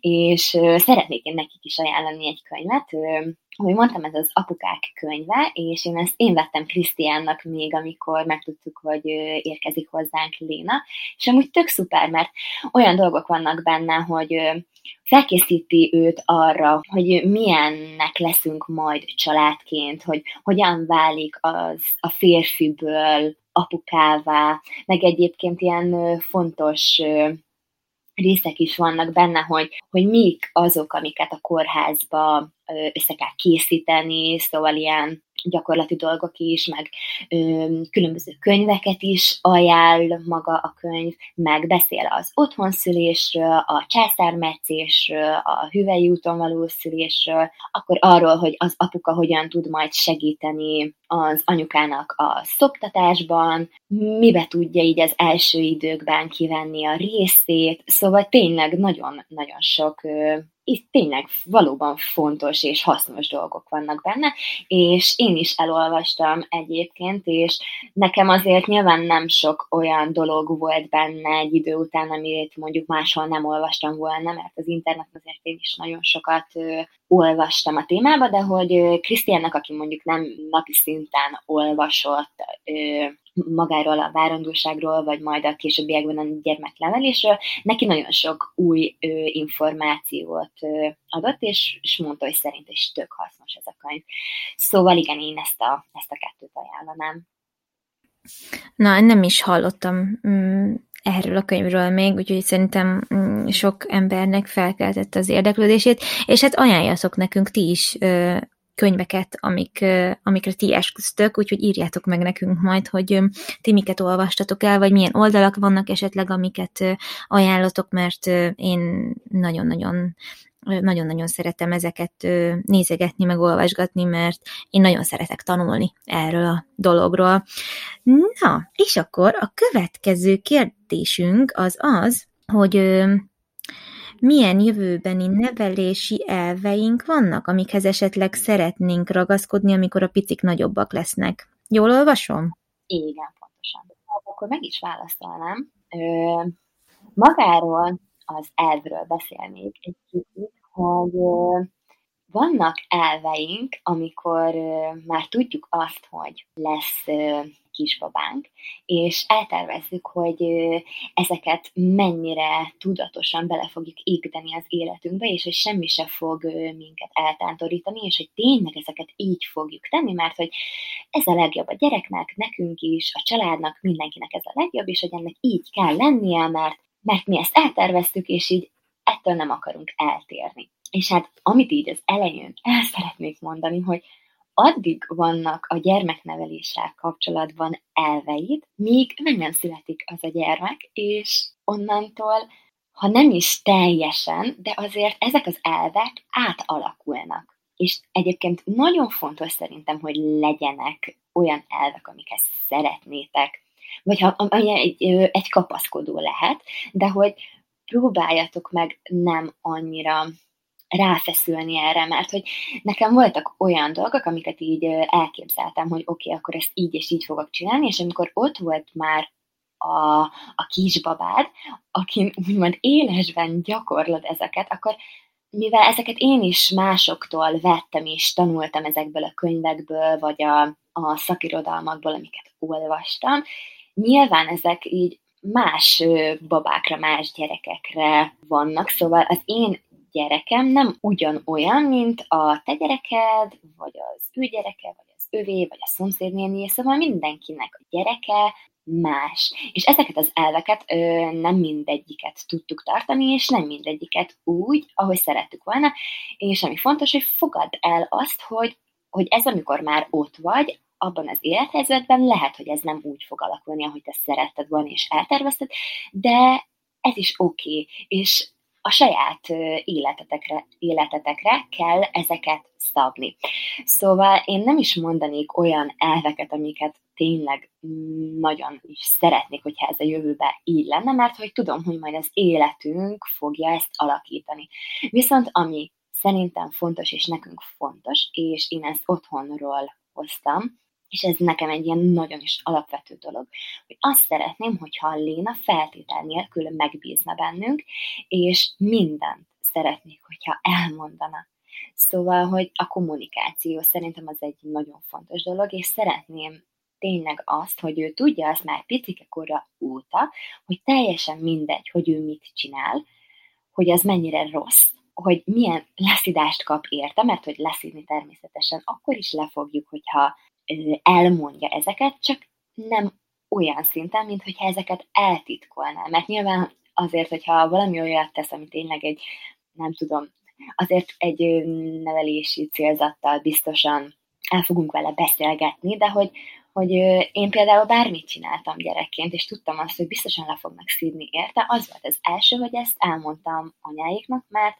és szeretnék én nekik is ajánlani egy könyvet, ahogy mondtam, ez az apukák könyve, és én ezt én vettem Krisztiánnak még, amikor megtudtuk, hogy érkezik hozzánk Léna, és amúgy tök szuper, mert olyan dolgok vannak benne, hogy felkészíti őt arra, hogy milyennek leszünk majd családként, hogy hogyan válik az a férfiből apukává, meg egyébként ilyen fontos részek is vannak benne, hogy, hogy mik azok, amiket a kórházba össze kell készíteni, szóval ilyen gyakorlati dolgok is, meg ö, különböző könyveket is ajánl maga a könyv, meg beszél az otthonszülésről, a császármetszésről, a hüvely úton való szülésről, akkor arról, hogy az apuka hogyan tud majd segíteni az anyukának a szoptatásban, mibe tudja így az első időkben kivenni a részét, szóval tényleg nagyon-nagyon sok itt tényleg valóban fontos és hasznos dolgok vannak benne, és én is elolvastam egyébként, és nekem azért nyilván nem sok olyan dolog volt benne egy idő után, amit mondjuk máshol nem olvastam volna, mert az internet azért én is nagyon sokat olvastam a témába, de hogy Krisztiánnak, aki mondjuk nem napi szinten olvasott magáról a várandóságról, vagy majd a későbbiekben a gyermeknevelésről, neki nagyon sok új ö, információt ö, adott, és, és mondta, hogy szerint is tök hasznos ez a könyv. Szóval igen, én ezt a, ezt a kettőt ajánlanám. Na, nem is hallottam mm, erről a könyvről még, úgyhogy szerintem mm, sok embernek felkeltette az érdeklődését, és hát ajánljatok nekünk ti is könyveket, amik, amikre ti esküztök, úgyhogy írjátok meg nekünk majd, hogy ti miket olvastatok el, vagy milyen oldalak vannak esetleg, amiket ajánlotok, mert én nagyon-nagyon nagyon-nagyon szeretem ezeket nézegetni, meg olvasgatni, mert én nagyon szeretek tanulni erről a dologról. Na, és akkor a következő kérdésünk az az, hogy milyen jövőbeni nevelési elveink vannak, amikhez esetleg szeretnénk ragaszkodni, amikor a picik nagyobbak lesznek. Jól olvasom? Igen, pontosan. Akkor meg is válaszolnám. Magáról az elvről beszélnék egy kicsit, hogy vannak elveink, amikor már tudjuk azt, hogy lesz kisbabánk, és eltervezzük, hogy ezeket mennyire tudatosan bele fogjuk építeni az életünkbe, és hogy semmi se fog minket eltántorítani, és hogy tényleg ezeket így fogjuk tenni, mert hogy ez a legjobb a gyereknek, nekünk is, a családnak, mindenkinek ez a legjobb, és hogy ennek így kell lennie, mert, mert mi ezt elterveztük, és így ettől nem akarunk eltérni. És hát amit így az elején el szeretnék mondani, hogy addig vannak a gyermekneveléssel kapcsolatban elveid, míg meg nem születik az a gyermek, és onnantól, ha nem is teljesen, de azért ezek az elvek átalakulnak. És egyébként nagyon fontos szerintem, hogy legyenek olyan elvek, amiket szeretnétek, vagy ha egy, egy kapaszkodó lehet, de hogy próbáljatok meg nem annyira ráfeszülni erre, mert hogy nekem voltak olyan dolgok, amiket így elképzeltem, hogy oké, okay, akkor ezt így és így fogok csinálni, és amikor ott volt már a, a kisbabád, akin úgymond élesben gyakorlod ezeket, akkor mivel ezeket én is másoktól vettem és tanultam ezekből a könyvekből, vagy a, a szakirodalmakból, amiket olvastam, nyilván ezek így más babákra, más gyerekekre vannak, szóval az én gyerekem nem ugyanolyan, mint a te gyereked, vagy az ő gyereke, vagy az övé, vagy a szomszédnéni, szóval mindenkinek a gyereke más. És ezeket az elveket ö, nem mindegyiket tudtuk tartani, és nem mindegyiket úgy, ahogy szerettük volna, és ami fontos, hogy fogadd el azt, hogy, hogy ez, amikor már ott vagy, abban az élethelyzetben lehet, hogy ez nem úgy fog alakulni, ahogy te szeretted volna és eltervezted, de ez is oké, okay. és a saját életetekre, életetekre kell ezeket szabni. Szóval én nem is mondanék olyan elveket, amiket tényleg nagyon is szeretnék, hogyha ez a jövőben így lenne, mert hogy tudom, hogy majd az életünk fogja ezt alakítani. Viszont ami szerintem fontos, és nekünk fontos, és én ezt otthonról hoztam, és ez nekem egy ilyen nagyon is alapvető dolog, hogy azt szeretném, hogyha a Léna feltétel nélkül megbízna bennünk, és mindent szeretnék, hogyha elmondana. Szóval, hogy a kommunikáció szerintem az egy nagyon fontos dolog, és szeretném tényleg azt, hogy ő tudja azt már picikekora óta, hogy teljesen mindegy, hogy ő mit csinál, hogy az mennyire rossz, hogy milyen leszidást kap érte, mert hogy leszidni természetesen akkor is lefogjuk, hogyha elmondja ezeket, csak nem olyan szinten, mint hogyha ezeket eltitkolná. Mert nyilván azért, hogyha valami olyat tesz, ami tényleg egy, nem tudom, azért egy nevelési célzattal biztosan el fogunk vele beszélgetni, de hogy, hogy én például bármit csináltam gyerekként, és tudtam azt, hogy biztosan le fognak szídni érte, az volt az első, hogy ezt elmondtam anyáiknak, mert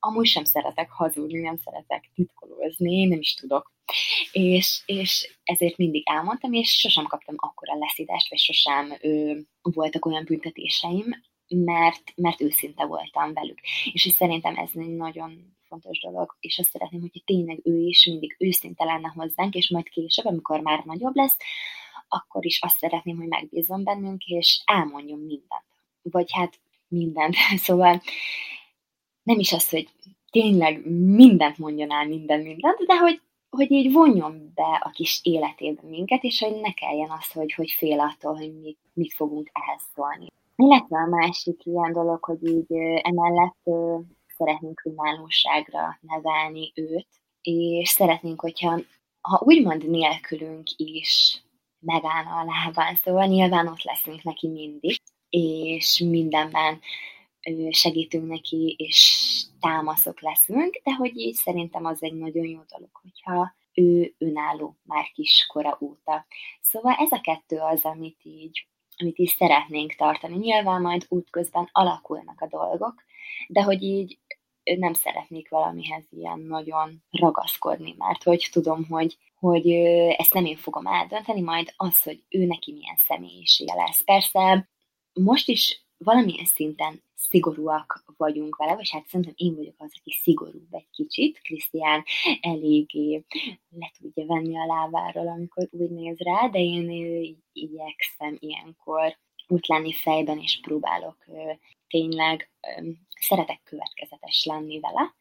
amúgy sem szeretek hazudni, nem szeretek titkolózni, nem is tudok. És, és ezért mindig elmondtam, és sosem kaptam akkora leszítást, vagy sosem ő, voltak olyan büntetéseim, mert, mert őszinte voltam velük. És szerintem ez egy nagyon fontos dolog, és azt szeretném, hogy tényleg ő is mindig őszinte lenne hozzánk, és majd később, amikor már nagyobb lesz, akkor is azt szeretném, hogy megbízzon bennünk, és elmondjon mindent. Vagy hát mindent. Szóval nem is az, hogy tényleg mindent mondjon el, minden mindent, de hogy, hogy így vonjon be a kis életébe minket, és hogy ne kelljen az, hogy, hogy fél attól, hogy mit, mit fogunk ehhez szólni. Illetve a másik ilyen dolog, hogy így emellett szeretnénk önállóságra nevelni őt, és szeretnénk, hogyha ha úgymond nélkülünk is megállna a lábán, szóval nyilván ott leszünk neki mindig, és mindenben segítünk neki, és támaszok leszünk, de hogy így szerintem az egy nagyon jó dolog, hogyha ő önálló már kiskora óta. Szóval ez a kettő az, amit így, amit így szeretnénk tartani. Nyilván majd útközben alakulnak a dolgok, de hogy így nem szeretnék valamihez ilyen nagyon ragaszkodni, mert hogy tudom, hogy, hogy ezt nem én fogom eldönteni, majd az, hogy ő neki milyen személyisége lesz. Persze most is valamilyen szinten szigorúak vagyunk vele, vagy hát szerintem én vagyok az, aki szigorúbb egy kicsit. Krisztián eléggé le tudja venni a lábáról, amikor úgy néz rá, de én igyekszem ilyenkor úgy lenni fejben, és próbálok tényleg, szeretek következetes lenni vele,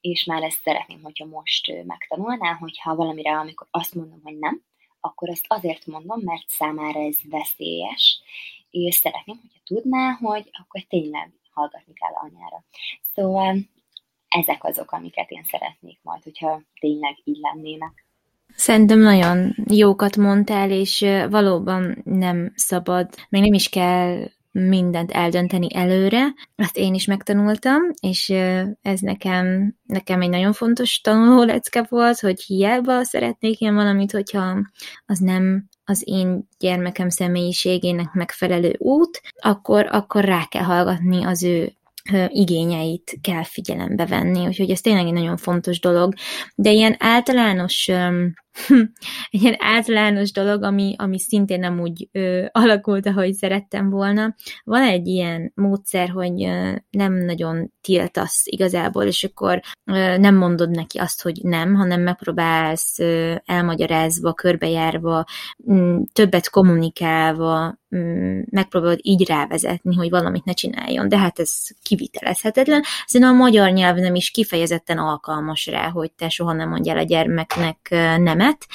és már ezt szeretném, hogyha most megtanulná, hogyha valamire, amikor azt mondom, hogy nem, akkor azt azért mondom, mert számára ez veszélyes, és szeretném, hogyha tudná, hogy akkor tényleg hallgatni kell anyára. Szóval ezek azok, amiket én szeretnék majd, hogyha tényleg így lennének. Szerintem nagyon jókat mondtál, és valóban nem szabad, még nem is kell mindent eldönteni előre. Azt én is megtanultam, és ez nekem, nekem egy nagyon fontos tanuló lecke volt, hogy hiába szeretnék én valamit, hogyha az nem az én gyermekem személyiségének megfelelő út, akkor, akkor rá kell hallgatni az ő igényeit kell figyelembe venni, úgyhogy ez tényleg egy nagyon fontos dolog, de ilyen általános egy ilyen általános dolog, ami, ami szintén nem úgy ö, alakult, ahogy szerettem volna. Van egy ilyen módszer, hogy ö, nem nagyon tiltasz igazából, és akkor ö, nem mondod neki azt, hogy nem, hanem megpróbálsz ö, elmagyarázva, körbejárva, m, többet kommunikálva, m, megpróbálod így rávezetni, hogy valamit ne csináljon, de hát ez kivitelezhetetlen. Szerintem a magyar nyelv nem is kifejezetten alkalmas rá, hogy te soha nem mondjál a gyermeknek nemet, nemet,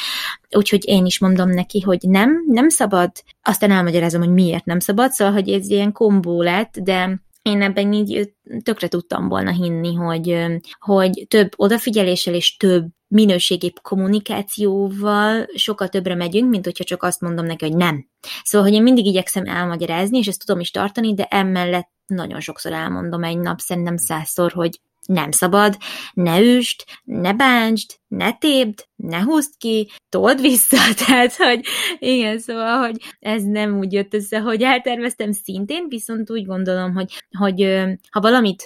úgyhogy én is mondom neki, hogy nem, nem szabad, aztán elmagyarázom, hogy miért nem szabad, szóval, hogy ez ilyen kombó lett, de én ebben így tökre tudtam volna hinni, hogy, hogy több odafigyeléssel és több minőségi kommunikációval sokkal többre megyünk, mint hogyha csak azt mondom neki, hogy nem. Szóval, hogy én mindig igyekszem elmagyarázni, és ezt tudom is tartani, de emellett nagyon sokszor elmondom egy nap, szerintem százszor, hogy nem szabad, ne üst, ne bántsd, ne tépd, ne húzd ki, told vissza, tehát, hogy igen, szóval, hogy ez nem úgy jött össze, hogy elterveztem szintén, viszont úgy gondolom, hogy, hogy ha valamit,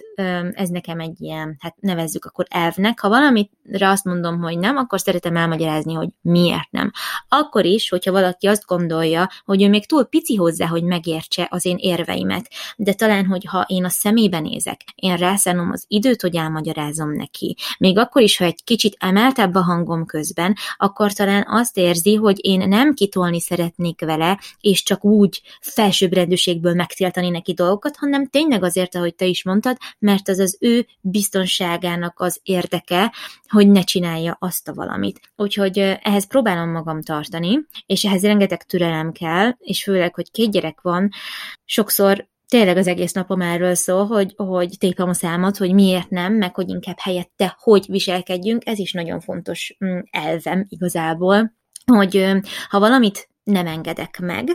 ez nekem egy ilyen, hát nevezzük akkor elvnek, ha valamire azt mondom, hogy nem, akkor szeretem elmagyarázni, hogy miért nem. Akkor is, hogyha valaki azt gondolja, hogy ő még túl pici hozzá, hogy megértse az én érveimet, de talán, hogyha én a szemébe nézek, én rászánom az időt, hogy elmagyarázom neki. Még akkor is, ha egy kicsit emel emeltebb a hangom közben, akkor talán azt érzi, hogy én nem kitolni szeretnék vele, és csak úgy felsőbbrendűségből megtiltani neki dolgokat, hanem tényleg azért, ahogy te is mondtad, mert az az ő biztonságának az érdeke, hogy ne csinálja azt a valamit. Úgyhogy ehhez próbálom magam tartani, és ehhez rengeteg türelem kell, és főleg, hogy két gyerek van, sokszor tényleg az egész napom erről szól, hogy, hogy tépem a számot, hogy miért nem, meg hogy inkább helyette hogy viselkedjünk, ez is nagyon fontos mm, elvem igazából, hogy ha valamit nem engedek meg,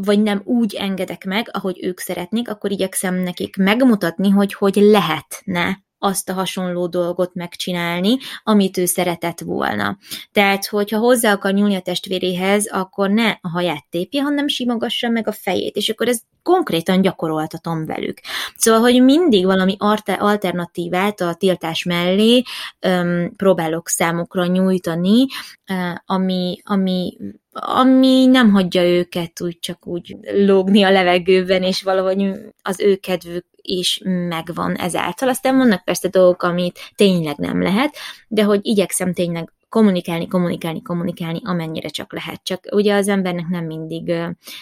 vagy nem úgy engedek meg, ahogy ők szeretnék, akkor igyekszem nekik megmutatni, hogy hogy lehetne azt a hasonló dolgot megcsinálni, amit ő szeretett volna. Tehát, hogyha hozzá akar nyúlni a testvéréhez, akkor ne a haját tépje, hanem simogassa meg a fejét, és akkor ez konkrétan gyakoroltatom velük. Szóval, hogy mindig valami alternatívát a tiltás mellé öm, próbálok számukra nyújtani, ami, ami ami nem hagyja őket úgy csak úgy lógni a levegőben, és valahogy az ő kedvük is megvan ezáltal. Aztán vannak persze dolgok, amit tényleg nem lehet, de hogy igyekszem tényleg kommunikálni, kommunikálni, kommunikálni, amennyire csak lehet. Csak ugye az embernek nem mindig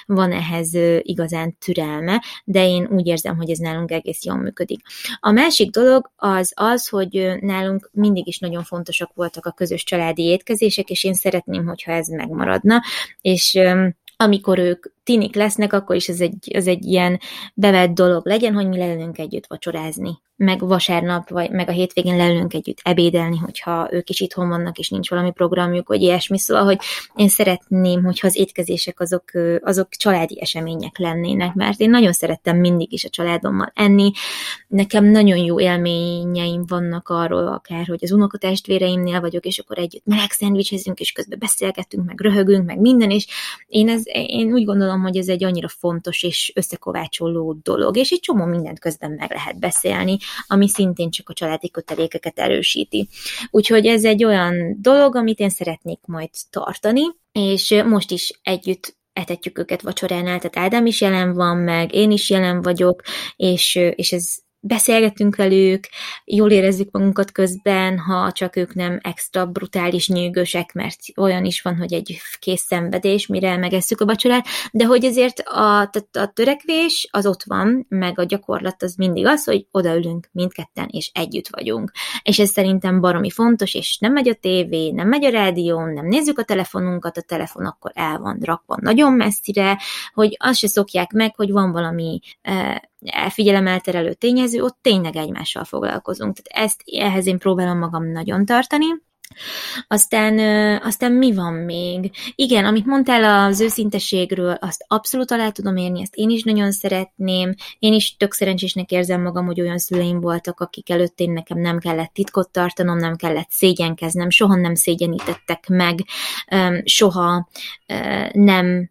van ehhez igazán türelme, de én úgy érzem, hogy ez nálunk egész jól működik. A másik dolog az az, hogy nálunk mindig is nagyon fontosak voltak a közös családi étkezések, és én szeretném, hogyha ez megmaradna, és amikor ők tinik lesznek, akkor is ez egy, ez egy ilyen bevett dolog legyen, hogy mi leülünk együtt vacsorázni meg vasárnap, vagy meg a hétvégén leülünk együtt ebédelni, hogyha ők is itthon vannak, és nincs valami programjuk, vagy ilyesmi. Szóval, hogy én szeretném, hogyha az étkezések azok, azok családi események lennének, mert én nagyon szerettem mindig is a családommal enni. Nekem nagyon jó élményeim vannak arról, akár, hogy az unokatestvéreimnél vagyok, és akkor együtt meleg szendvicsezünk, és közben beszélgetünk, meg röhögünk, meg minden, és én, ez, én úgy gondolom, hogy ez egy annyira fontos és összekovácsoló dolog, és egy csomó mindent közben meg lehet beszélni, ami szintén csak a családi kötelékeket erősíti. Úgyhogy ez egy olyan dolog, amit én szeretnék majd tartani, és most is együtt etetjük őket vacsoránál, tehát Ádám is jelen van, meg én is jelen vagyok, és, és ez beszélgetünk velük, jól érezzük magunkat közben, ha csak ők nem extra brutális nyűgösek, mert olyan is van, hogy egy kész szenvedés, mire megesszük a vacsorát, de hogy ezért a, a törekvés az ott van, meg a gyakorlat az mindig az, hogy odaülünk mindketten, és együtt vagyunk. És ez szerintem baromi fontos, és nem megy a tévé, nem megy a rádió, nem nézzük a telefonunkat, a telefon akkor el van rakva nagyon messzire, hogy azt se szokják meg, hogy van valami eh, figyelemelterelő tényező, ott tényleg egymással foglalkozunk. Tehát ezt, ehhez én próbálom magam nagyon tartani, aztán, aztán mi van még? Igen, amit mondtál az őszinteségről, azt abszolút alá tudom érni, ezt én is nagyon szeretném. Én is tök szerencsésnek érzem magam, hogy olyan szüleim voltak, akik előtt én nekem nem kellett titkot tartanom, nem kellett szégyenkeznem, soha nem szégyenítettek meg, soha nem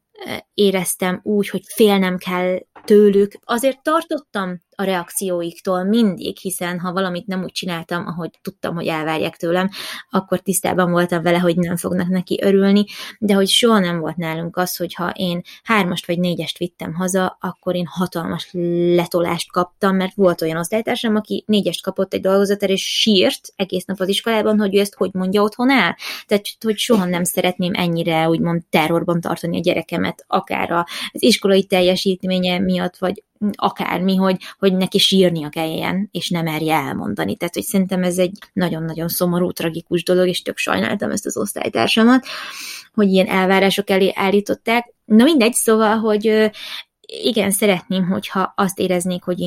éreztem úgy, hogy félnem kell tőlük. Azért tartottam a reakcióiktól mindig, hiszen ha valamit nem úgy csináltam, ahogy tudtam, hogy elvárják tőlem, akkor tisztában voltam vele, hogy nem fognak neki örülni, de hogy soha nem volt nálunk az, hogy ha én hármast vagy négyest vittem haza, akkor én hatalmas letolást kaptam, mert volt olyan osztálytársam, aki négyest kapott egy dolgozatért, és sírt egész nap az iskolában, hogy ő ezt hogy mondja otthon el. Tehát, hogy soha nem szeretném ennyire úgymond terrorban tartani a gyerekemet, akár az iskolai teljesítménye miatt, vagy akármi, hogy, hogy neki sírnia kelljen, és nem merje elmondani. Tehát, hogy szerintem ez egy nagyon-nagyon szomorú, tragikus dolog, és tök sajnáltam ezt az osztálytársamat, hogy ilyen elvárások elé állították. Na mindegy, szóval, hogy igen, szeretném, hogyha azt éreznék, hogy,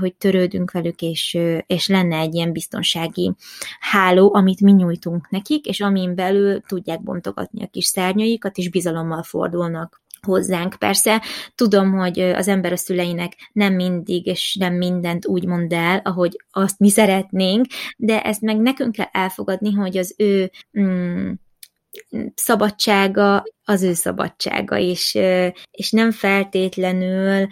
hogy törődünk velük, és, és lenne egy ilyen biztonsági háló, amit mi nyújtunk nekik, és amin belül tudják bontogatni a kis szárnyaikat, és bizalommal fordulnak hozzánk. Persze tudom, hogy az ember a szüleinek nem mindig és nem mindent úgy mond el, ahogy azt mi szeretnénk, de ezt meg nekünk kell elfogadni, hogy az ő mm, szabadsága az ő szabadsága, és, és nem feltétlenül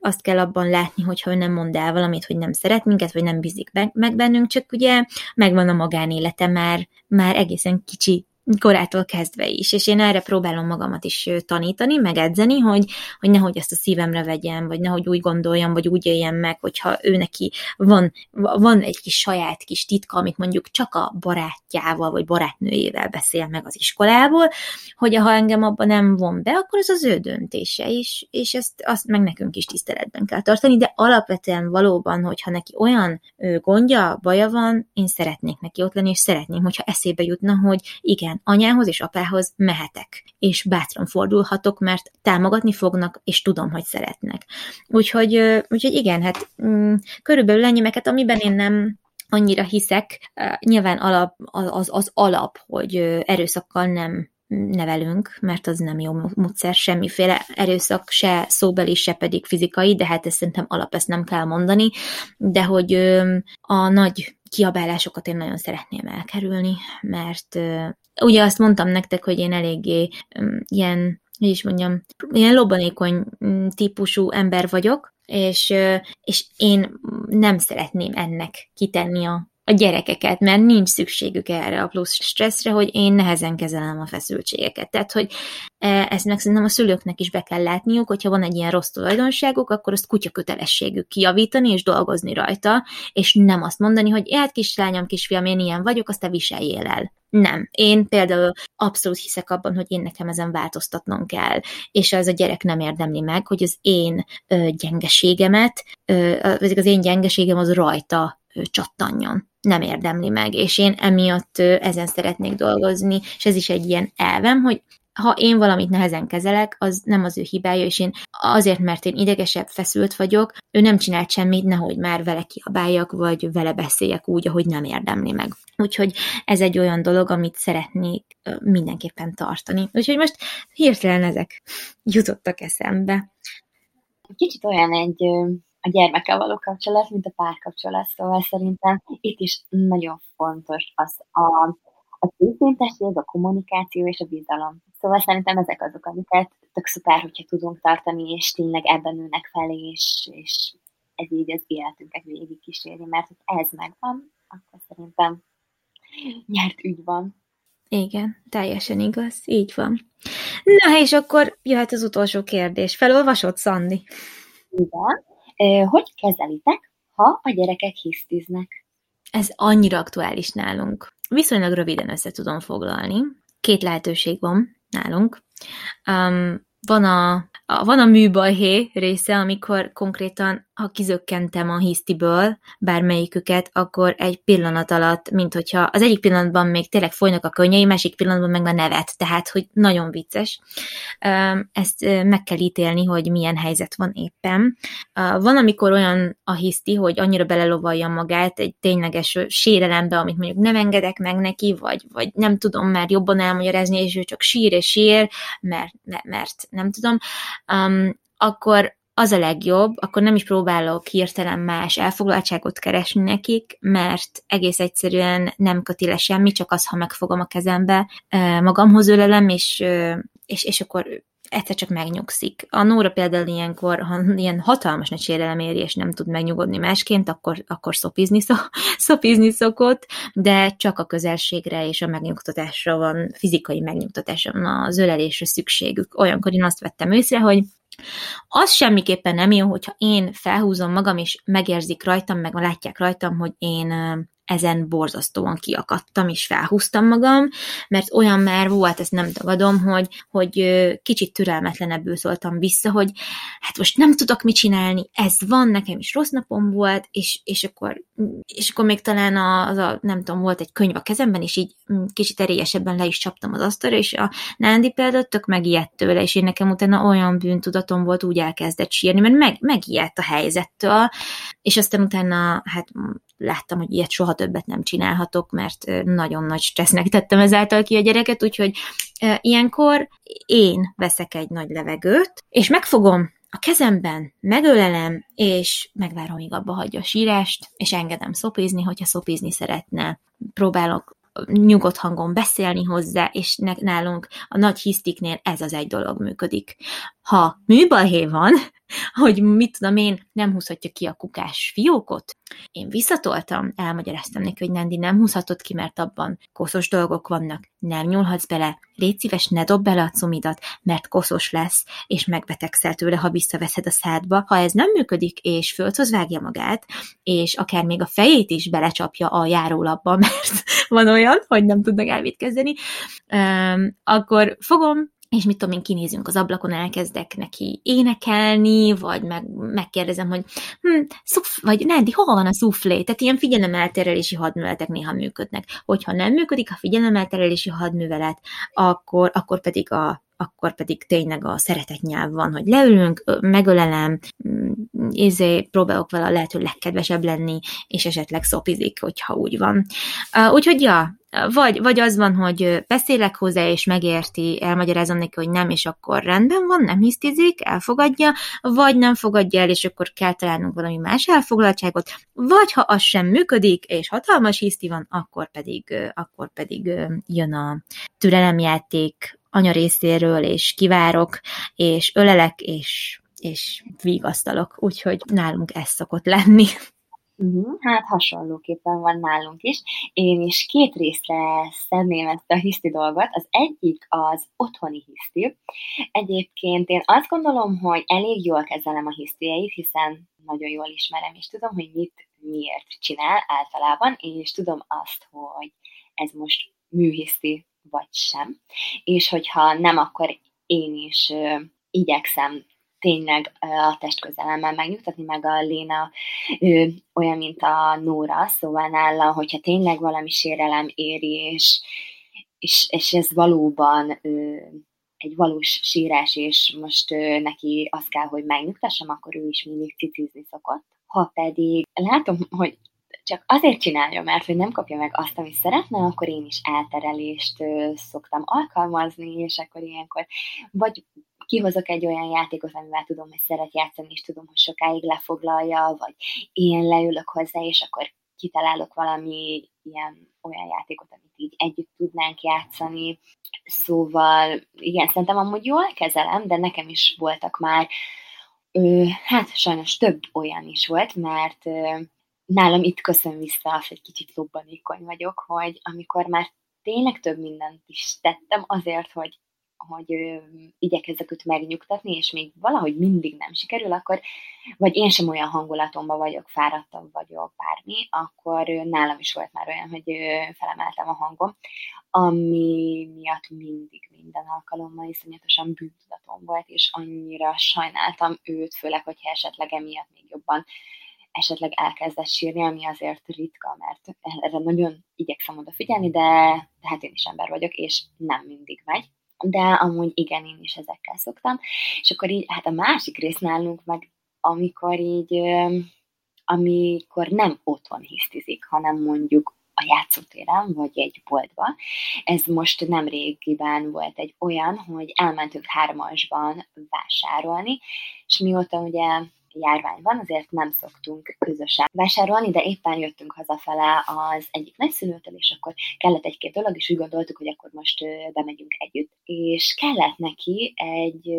azt kell abban látni, hogyha ő nem mond el valamit, hogy nem szeret minket, vagy nem bízik meg bennünk, csak ugye megvan a magánélete már, már egészen kicsi korától kezdve is, és én erre próbálom magamat is tanítani, meg edzeni, hogy, hogy nehogy ezt a szívemre vegyem, vagy nehogy úgy gondoljam, vagy úgy éljem meg, hogyha ő neki van, van egy kis saját kis titka, amit mondjuk csak a barátjával, vagy barátnőjével beszél meg az iskolából, hogy ha engem abban nem von be, akkor ez az ő döntése is, és ezt azt meg nekünk is tiszteletben kell tartani, de alapvetően valóban, hogyha neki olyan gondja, baja van, én szeretnék neki ott lenni, és szeretném, hogyha eszébe jutna, hogy igen, anyához és apához mehetek, és bátran fordulhatok, mert támogatni fognak, és tudom, hogy szeretnek. Úgyhogy, úgyhogy igen, hát mm, körülbelül ennyi, mert amiben én nem annyira hiszek, nyilván alap, az, az alap, hogy erőszakkal nem nevelünk, mert az nem jó módszer, semmiféle erőszak, se szóbeli, se pedig fizikai, de hát ezt szerintem alap, ezt nem kell mondani, de hogy a nagy kiabálásokat én nagyon szeretném elkerülni, mert ugye azt mondtam nektek, hogy én eléggé ilyen, hogy is mondjam, ilyen lobbanékony mm, típusú ember vagyok, és, és én nem szeretném ennek kitenni a a gyerekeket, mert nincs szükségük erre a plusz stresszre, hogy én nehezen kezelem a feszültségeket. Tehát, hogy e, ezt meg szerintem a szülőknek is be kell látniuk, hogyha van egy ilyen rossz tulajdonságuk, akkor azt kutya kötelességük kijavítani és dolgozni rajta, és nem azt mondani, hogy hát kislányom, kisfiam, én ilyen vagyok, azt te viseljél el. Nem. Én például abszolút hiszek abban, hogy én nekem ezen változtatnom kell, és az a gyerek nem érdemli meg, hogy az én ö, gyengeségemet, ö, az én gyengeségem az rajta csattanjon. Nem érdemli meg, és én emiatt ezen szeretnék dolgozni, és ez is egy ilyen elvem, hogy ha én valamit nehezen kezelek, az nem az ő hibája, és én azért, mert én idegesebb, feszült vagyok, ő nem csinált semmit, nehogy már vele kiabáljak, vagy vele beszéljek úgy, ahogy nem érdemli meg. Úgyhogy ez egy olyan dolog, amit szeretnék mindenképpen tartani. Úgyhogy most hirtelen ezek jutottak eszembe. Kicsit olyan egy a gyermekkel való kapcsolat, mint a párkapcsolat, szóval szerintem itt is nagyon fontos az a, a készintesség, a kommunikáció és a bizalom. Szóval szerintem ezek azok, amiket tök szuper, hogyha tudunk tartani, és tényleg ebben ülnek felé, és, és ez így az életünket végig kíséri, mert ha ez megvan, akkor szerintem nyert ügy van. Igen, teljesen igaz, így van. Na, és akkor jöhet az utolsó kérdés. Felolvasod, Szandi? Igen. Hogy kezelitek, ha a gyerekek hisztiznek? Ez annyira aktuális nálunk. Viszonylag röviden össze tudom foglalni. Két lehetőség van nálunk. Um, van a, a, van a műbalhé része, amikor konkrétan ha kizökkentem a hisztiből bármelyiküket, akkor egy pillanat alatt, mint hogyha az egyik pillanatban még tényleg folynak a könnyei, másik pillanatban meg a nevet, tehát, hogy nagyon vicces. Ezt meg kell ítélni, hogy milyen helyzet van éppen. Van, amikor olyan a hiszti, hogy annyira belelovalja magát egy tényleges sérelembe, amit mondjuk nem engedek meg neki, vagy, vagy nem tudom már jobban elmagyarázni, és ő csak sír és sír, mert, mert, mert nem tudom, akkor az a legjobb, akkor nem is próbálok hirtelen más elfoglaltságot keresni nekik, mert egész egyszerűen nem köti le semmi, csak az, ha megfogom a kezembe, magamhoz ölelem, és, és, és akkor egyszer csak megnyugszik. A Nóra például ilyenkor, ha ilyen hatalmas nagy sérelem éri, és nem tud megnyugodni másként, akkor, akkor szopizni, szok, szopizni szokott, de csak a közelségre és a megnyugtatásra van, fizikai megnyugtatásra van az ölelésre szükségük. Olyankor én azt vettem észre, hogy az semmiképpen nem jó, hogyha én felhúzom magam, és megérzik rajtam, meg látják rajtam, hogy én ezen borzasztóan kiakadtam, és felhúztam magam, mert olyan már volt, ezt nem tagadom, hogy, hogy kicsit türelmetlenebbül szóltam vissza, hogy hát most nem tudok mit csinálni, ez van, nekem is rossz napom volt, és, és, akkor, és akkor még talán az a, nem tudom, volt egy könyv a kezemben, és így mm, kicsit erélyesebben le is csaptam az asztalra, és a Nándi például tök megijedt tőle, és én nekem utána olyan bűntudatom volt, úgy elkezdett sírni, mert meg, megijedt a helyzettől, és aztán utána hát láttam, hogy ilyet soha többet nem csinálhatok, mert nagyon nagy stressznek tettem ezáltal ki a gyereket, úgyhogy ilyenkor én veszek egy nagy levegőt, és megfogom a kezemben, megölelem, és megvárom, míg abba hagyja a sírást, és engedem szopizni, hogyha szopizni szeretne. Próbálok nyugodt hangon beszélni hozzá, és nálunk a nagy hisztiknél ez az egy dolog működik. Ha műbalhé van, hogy mit tudom én, nem húzhatja ki a kukás fiókot. Én visszatoltam, elmagyaráztam neki, hogy Nandi nem húzhatod ki, mert abban koszos dolgok vannak, nem nyúlhatsz bele, légy szíves, ne dob bele a cumidat, mert koszos lesz, és megbetegszel tőle, ha visszaveszed a szádba. Ha ez nem működik, és földhöz vágja magát, és akár még a fejét is belecsapja a járólapba, mert van olyan, hogy nem tudnak elvét kezdeni, akkor fogom, és mit tudom én, kinézünk az ablakon, elkezdek neki énekelni, vagy meg, megkérdezem, hogy hm, szuf, vagy Nandi, hol van a szuflé? Tehát ilyen figyelemelterelési hadműveletek néha működnek. Hogyha nem működik a figyelemelterelési hadművelet, akkor, akkor pedig a akkor pedig tényleg a szeretet nyelv van, hogy leülünk, megölelem, izé, próbálok vele a lehető legkedvesebb lenni, és esetleg szopizik, hogyha úgy van. Úgyhogy ja, vagy, vagy az van, hogy beszélek hozzá, és megérti, elmagyarázom neki, hogy nem, és akkor rendben van, nem hisztizik, elfogadja, vagy nem fogadja el, és akkor kell találnunk valami más elfoglaltságot, vagy ha az sem működik, és hatalmas hiszti van, akkor pedig, akkor pedig jön a türelemjáték anya részéről, és kivárok, és ölelek, és, és vigasztalok. Úgyhogy nálunk ez szokott lenni. Uh-huh. Hát hasonlóképpen van nálunk is. Én is két részre szedném ezt a hiszti dolgot. Az egyik az otthoni hiszti. Egyébként én azt gondolom, hogy elég jól kezelem a hisztieit, hiszen nagyon jól ismerem, és tudom, hogy mit miért csinál általában, és tudom azt, hogy ez most műhiszti vagy sem. És hogyha nem, akkor én is ö, igyekszem tényleg a testközelemmel megnyugtatni, meg a Léna ő, olyan, mint a Nóra, szóval nála, hogyha tényleg valami sérelem éri, és, és, és ez valóban ő, egy valós sírás, és most ő, neki azt kell, hogy megnyugtassam, akkor ő is mindig cicizni szokott. Ha pedig látom, hogy csak azért csinálja, mert hogy nem kapja meg azt, amit szeretne, akkor én is elterelést szoktam alkalmazni, és akkor ilyenkor vagy kihozok egy olyan játékot, amivel tudom, hogy szeret játszani, és tudom, hogy sokáig lefoglalja, vagy én leülök hozzá, és akkor kitalálok valami ilyen olyan játékot, amit így együtt tudnánk játszani. Szóval igen, szerintem amúgy jól kezelem, de nekem is voltak már, ö, hát sajnos több olyan is volt, mert ö, nálam itt köszön vissza az, hogy kicsit lobbanékony vagyok, hogy amikor már tényleg több mindent is tettem azért, hogy hogy ö, igyekezzek őt megnyugtatni, és még valahogy mindig nem sikerül, akkor, vagy én sem olyan hangulatomban vagyok, fáradtabb vagyok, bármi, akkor ö, nálam is volt már olyan, hogy ö, felemeltem a hangom, ami miatt mindig minden alkalommal iszonyatosan bűntudatom volt, és annyira sajnáltam őt, főleg, hogyha esetleg emiatt még jobban esetleg elkezdett sírni, ami azért ritka, mert erre nagyon igyekszem odafigyelni, de, de hát én is ember vagyok, és nem mindig megy. De amúgy igen, én is ezekkel szoktam. És akkor így, hát a másik rész nálunk meg, amikor így, amikor nem otthon hisztizik, hanem mondjuk a játszótéren, vagy egy boltba. Ez most nem régiben volt egy olyan, hogy elmentünk hármasban vásárolni, és mióta ugye járvány van, azért nem szoktunk közösen vásárolni, de éppen jöttünk hazafele az egyik nagyszülőtől, és akkor kellett egy-két dolog, és úgy gondoltuk, hogy akkor most bemegyünk együtt. És kellett neki egy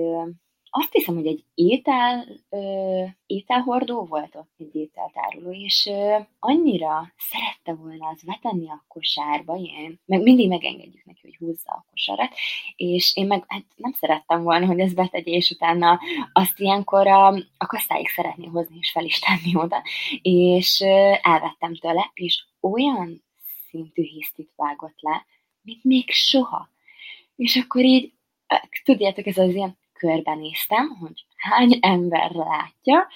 azt hiszem, hogy egy étel, ö, ételhordó volt ott, egy ételtároló, és ö, annyira szerette volna az vetenni a kosárba, ilyen, meg mindig megengedjük neki, hogy húzza a kosarat, és én meg hát nem szerettem volna, hogy ez betegye, és utána azt ilyenkor a, a kasztáig szeretné hozni, és fel is tenni oda, és ö, elvettem tőle, és olyan szintű hisztit vágott le, mint még soha. És akkor így, tudjátok, ez az ilyen körbenéztem, hogy hány ember látja,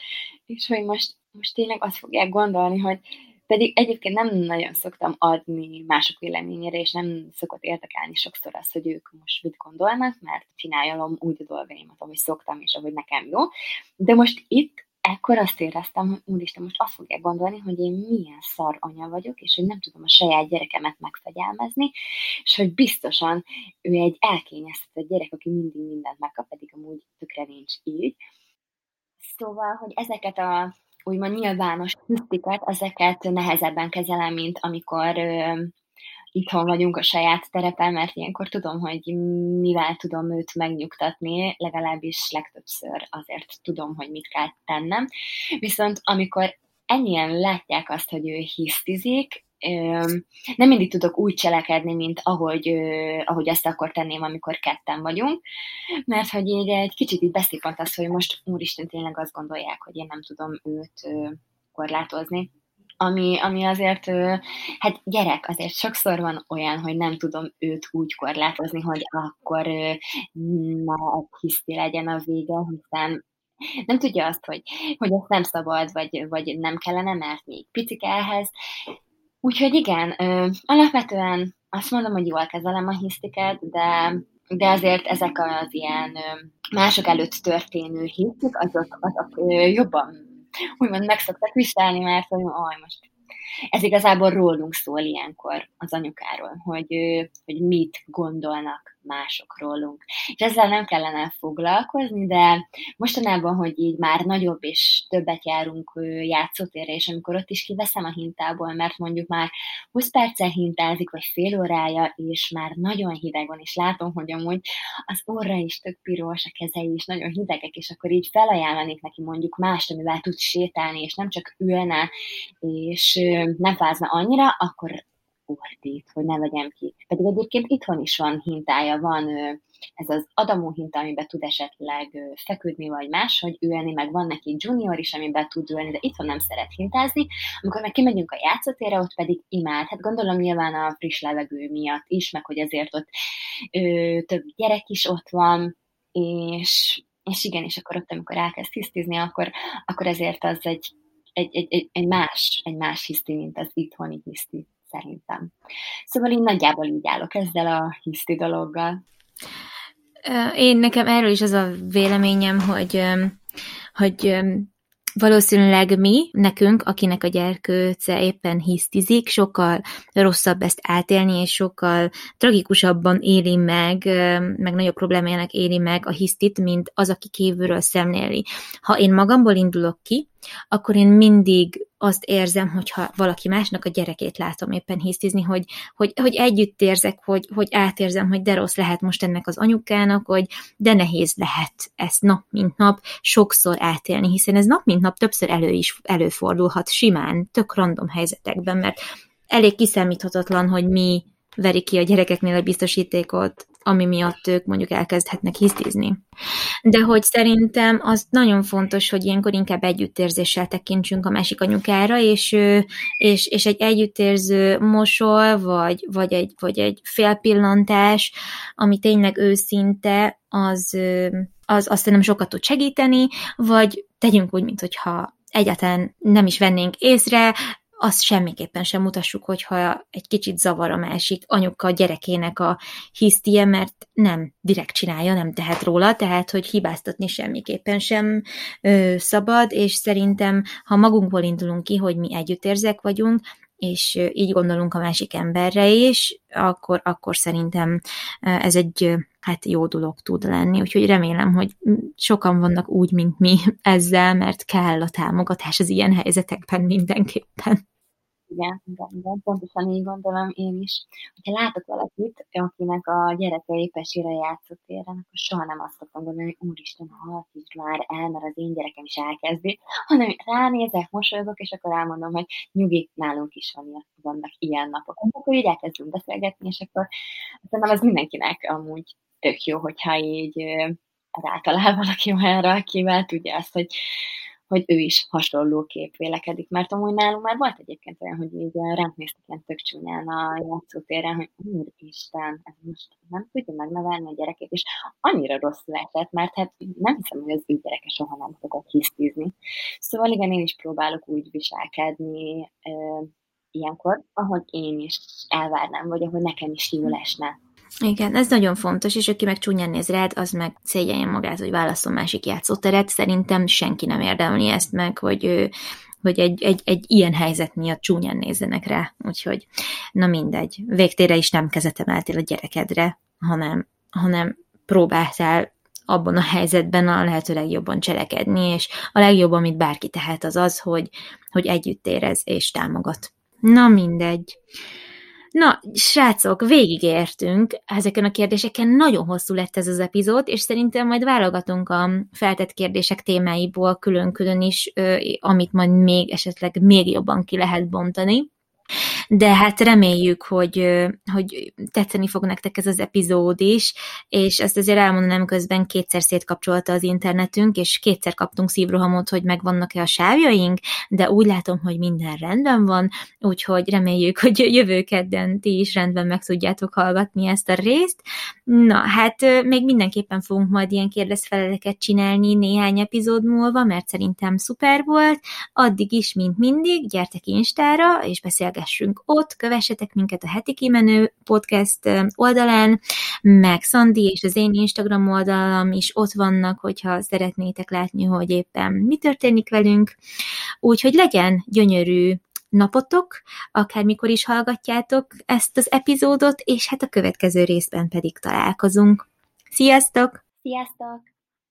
és hogy most, most tényleg azt fogják gondolni, hogy pedig egyébként nem nagyon szoktam adni mások véleményére, és nem szokott értekelni sokszor az, hogy ők most mit gondolnak, mert csinálom úgy a dolgaimat, ahogy szoktam, és ahogy nekem jó. De most itt ekkor azt éreztem, hogy úristen, most azt fogják gondolni, hogy én milyen szar anya vagyok, és hogy nem tudom a saját gyerekemet megfegyelmezni, és hogy biztosan ő egy elkényeztetett gyerek, aki mindig mindent megkap, pedig amúgy tökre nincs így. Szóval, hogy ezeket a úgymond nyilvános tisztikat, ezeket nehezebben kezelem, mint amikor itthon vagyunk a saját terepen, mert ilyenkor tudom, hogy mivel tudom őt megnyugtatni, legalábbis legtöbbször azért tudom, hogy mit kell tennem. Viszont amikor ennyien látják azt, hogy ő hisztizik, nem mindig tudok úgy cselekedni, mint ahogy, ahogy ezt akkor tenném, amikor ketten vagyunk, mert hogy így egy kicsit így beszipant az, hogy most úristen tényleg azt gondolják, hogy én nem tudom őt korlátozni, ami, ami azért, hát gyerek, azért sokszor van olyan, hogy nem tudom őt úgy korlátozni, hogy akkor ne hiszti legyen a vége, hiszen nem tudja azt, hogy, hogy ezt nem szabad, vagy, vagy nem kellene, mert még picik ehhez. Úgyhogy igen, alapvetően azt mondom, hogy jól kezelem a hisztiket, de, de azért ezek az ilyen mások előtt történő hisztik, azok, azok jobban úgymond meg szoktak viselni, mert hogy aj, most ez igazából rólunk szól ilyenkor az anyukáról, hogy, hogy mit gondolnak mások rólunk. És ezzel nem kellene foglalkozni, de mostanában, hogy így már nagyobb és többet járunk játszótérre, és amikor ott is kiveszem a hintából, mert mondjuk már 20 perccel hintázik, vagy fél órája, és már nagyon hideg van, és látom, hogy amúgy az orra is tök piros, a kezei is nagyon hidegek, és akkor így felajánlanék neki mondjuk mást, amivel tud sétálni, és nem csak ülne, és nem fázna annyira, akkor ordít, hogy ne vegyem ki. Pedig egyébként itthon is van hintája, van ez az Adamó hinta, amiben tud esetleg feküdni, vagy máshogy ülni, meg van neki junior is, amiben tud ülni, de itthon nem szeret hintázni. Amikor meg kimegyünk a játszótérre, ott pedig imád. Hát gondolom nyilván a friss levegő miatt is, meg hogy ezért ott ö, több gyerek is ott van, és, és igen, és akkor ott, amikor elkezd hisztizni, akkor, akkor ezért az egy, egy, egy, egy, egy más, egy más hiszti, mint az itthoni hiszti szerintem. Szóval én nagyjából így állok ezzel a hiszti dologgal. Én nekem erről is az a véleményem, hogy, hogy valószínűleg mi, nekünk, akinek a gyerkőce éppen hisztizik, sokkal rosszabb ezt átélni, és sokkal tragikusabban éli meg, meg nagyobb problémájának éli meg a hisztit, mint az, aki kívülről szemléli. Ha én magamból indulok ki, akkor én mindig azt érzem, hogyha valaki másnak a gyerekét látom éppen hisztizni, hogy, hogy, hogy együtt érzek, hogy, hogy átérzem, hogy de rossz lehet most ennek az anyukának, hogy de nehéz lehet ezt nap mint nap sokszor átélni, hiszen ez nap mint nap többször elő is előfordulhat simán, tök random helyzetekben, mert elég kiszámíthatatlan, hogy mi veri ki a gyerekeknél a biztosítékot, ami miatt ők mondjuk elkezdhetnek hisztizni. De hogy szerintem az nagyon fontos, hogy ilyenkor inkább együttérzéssel tekintsünk a másik anyukára, és, és, és egy együttérző mosol, vagy, vagy, egy, vagy egy félpillantás, ami tényleg őszinte, az, az azt nem sokat tud segíteni, vagy tegyünk úgy, mintha egyáltalán nem is vennénk észre, azt semmiképpen sem mutassuk, hogyha egy kicsit zavar a másik anyuka a gyerekének a hisztie, mert nem direkt csinálja, nem tehet róla, tehát hogy hibáztatni semmiképpen sem ö, szabad, és szerintem, ha magunkból indulunk ki, hogy mi együttérzek vagyunk, és így gondolunk a másik emberre is, akkor, akkor szerintem ez egy hát jó dolog tud lenni. Úgyhogy remélem, hogy sokan vannak úgy, mint mi ezzel, mert kell a támogatás az ilyen helyzetekben mindenképpen. Igen, igen, igen, pontosan így gondolom én is. Hogyha látok valakit, akinek a gyereke épesére játszott téren, akkor soha nem azt szoktam gondolni, hogy úristen, halkíts már el, mert az én gyerekem is elkezdi, hanem ránézek, mosolygok, és akkor elmondom, hogy nyugi, nálunk is van, vannak ilyen napok. Akkor így elkezdünk beszélgetni, és akkor szerintem az mindenkinek amúgy tök jó, hogyha így rátalál valaki olyanra, akivel tudja azt, hogy hogy ő is hasonlóképp vélekedik. Mert amúgy nálunk már volt egyébként olyan, hogy így ránk néztek ilyen tök csúnyán a játszótéren, hogy Isten, ez most nem tudja megnevelni a gyerekét, és annyira rosszul esett, mert hát nem hiszem, hogy az ő gyereke soha nem szokott hisztizni. Szóval igen, én is próbálok úgy viselkedni ilyenkor, ahogy én is elvárnám, vagy ahogy nekem is jól esne. Igen, ez nagyon fontos, és aki meg csúnyán néz rád, az meg szégyelje magát, hogy válaszol másik játszóteret. Szerintem senki nem érdemli ezt meg, hogy hogy egy, egy, egy ilyen helyzet miatt csúnyán nézzenek rá. Úgyhogy, na mindegy. Végtére is nem kezet emeltél a gyerekedre, hanem, hanem próbáltál abban a helyzetben a lehető legjobban cselekedni, és a legjobb, amit bárki tehet, az az, hogy, hogy együtt érez és támogat. Na mindegy. Na, srácok, végigértünk. Ezeken a kérdéseken, nagyon hosszú lett ez az epizód, és szerintem majd válogatunk a feltett kérdések témáiból külön-külön is, amit majd még esetleg még jobban ki lehet bontani de hát reméljük, hogy, hogy tetszeni fog nektek ez az epizód is, és ezt azért elmondanám közben kétszer szétkapcsolta az internetünk, és kétszer kaptunk szívrohamot, hogy megvannak-e a sávjaink, de úgy látom, hogy minden rendben van, úgyhogy reméljük, hogy jövő kedden ti is rendben meg tudjátok hallgatni ezt a részt. Na, hát még mindenképpen fogunk majd ilyen kérdezfeleleket csinálni néhány epizód múlva, mert szerintem szuper volt. Addig is, mint mindig, gyertek Instára, és beszélgessünk ott, kövessetek minket a heti kimenő podcast oldalán, meg Szandi és az én Instagram oldalam is ott vannak, hogyha szeretnétek látni, hogy éppen mi történik velünk. Úgyhogy legyen gyönyörű napotok, akármikor is hallgatjátok ezt az epizódot, és hát a következő részben pedig találkozunk. Sziasztok! Sziasztok!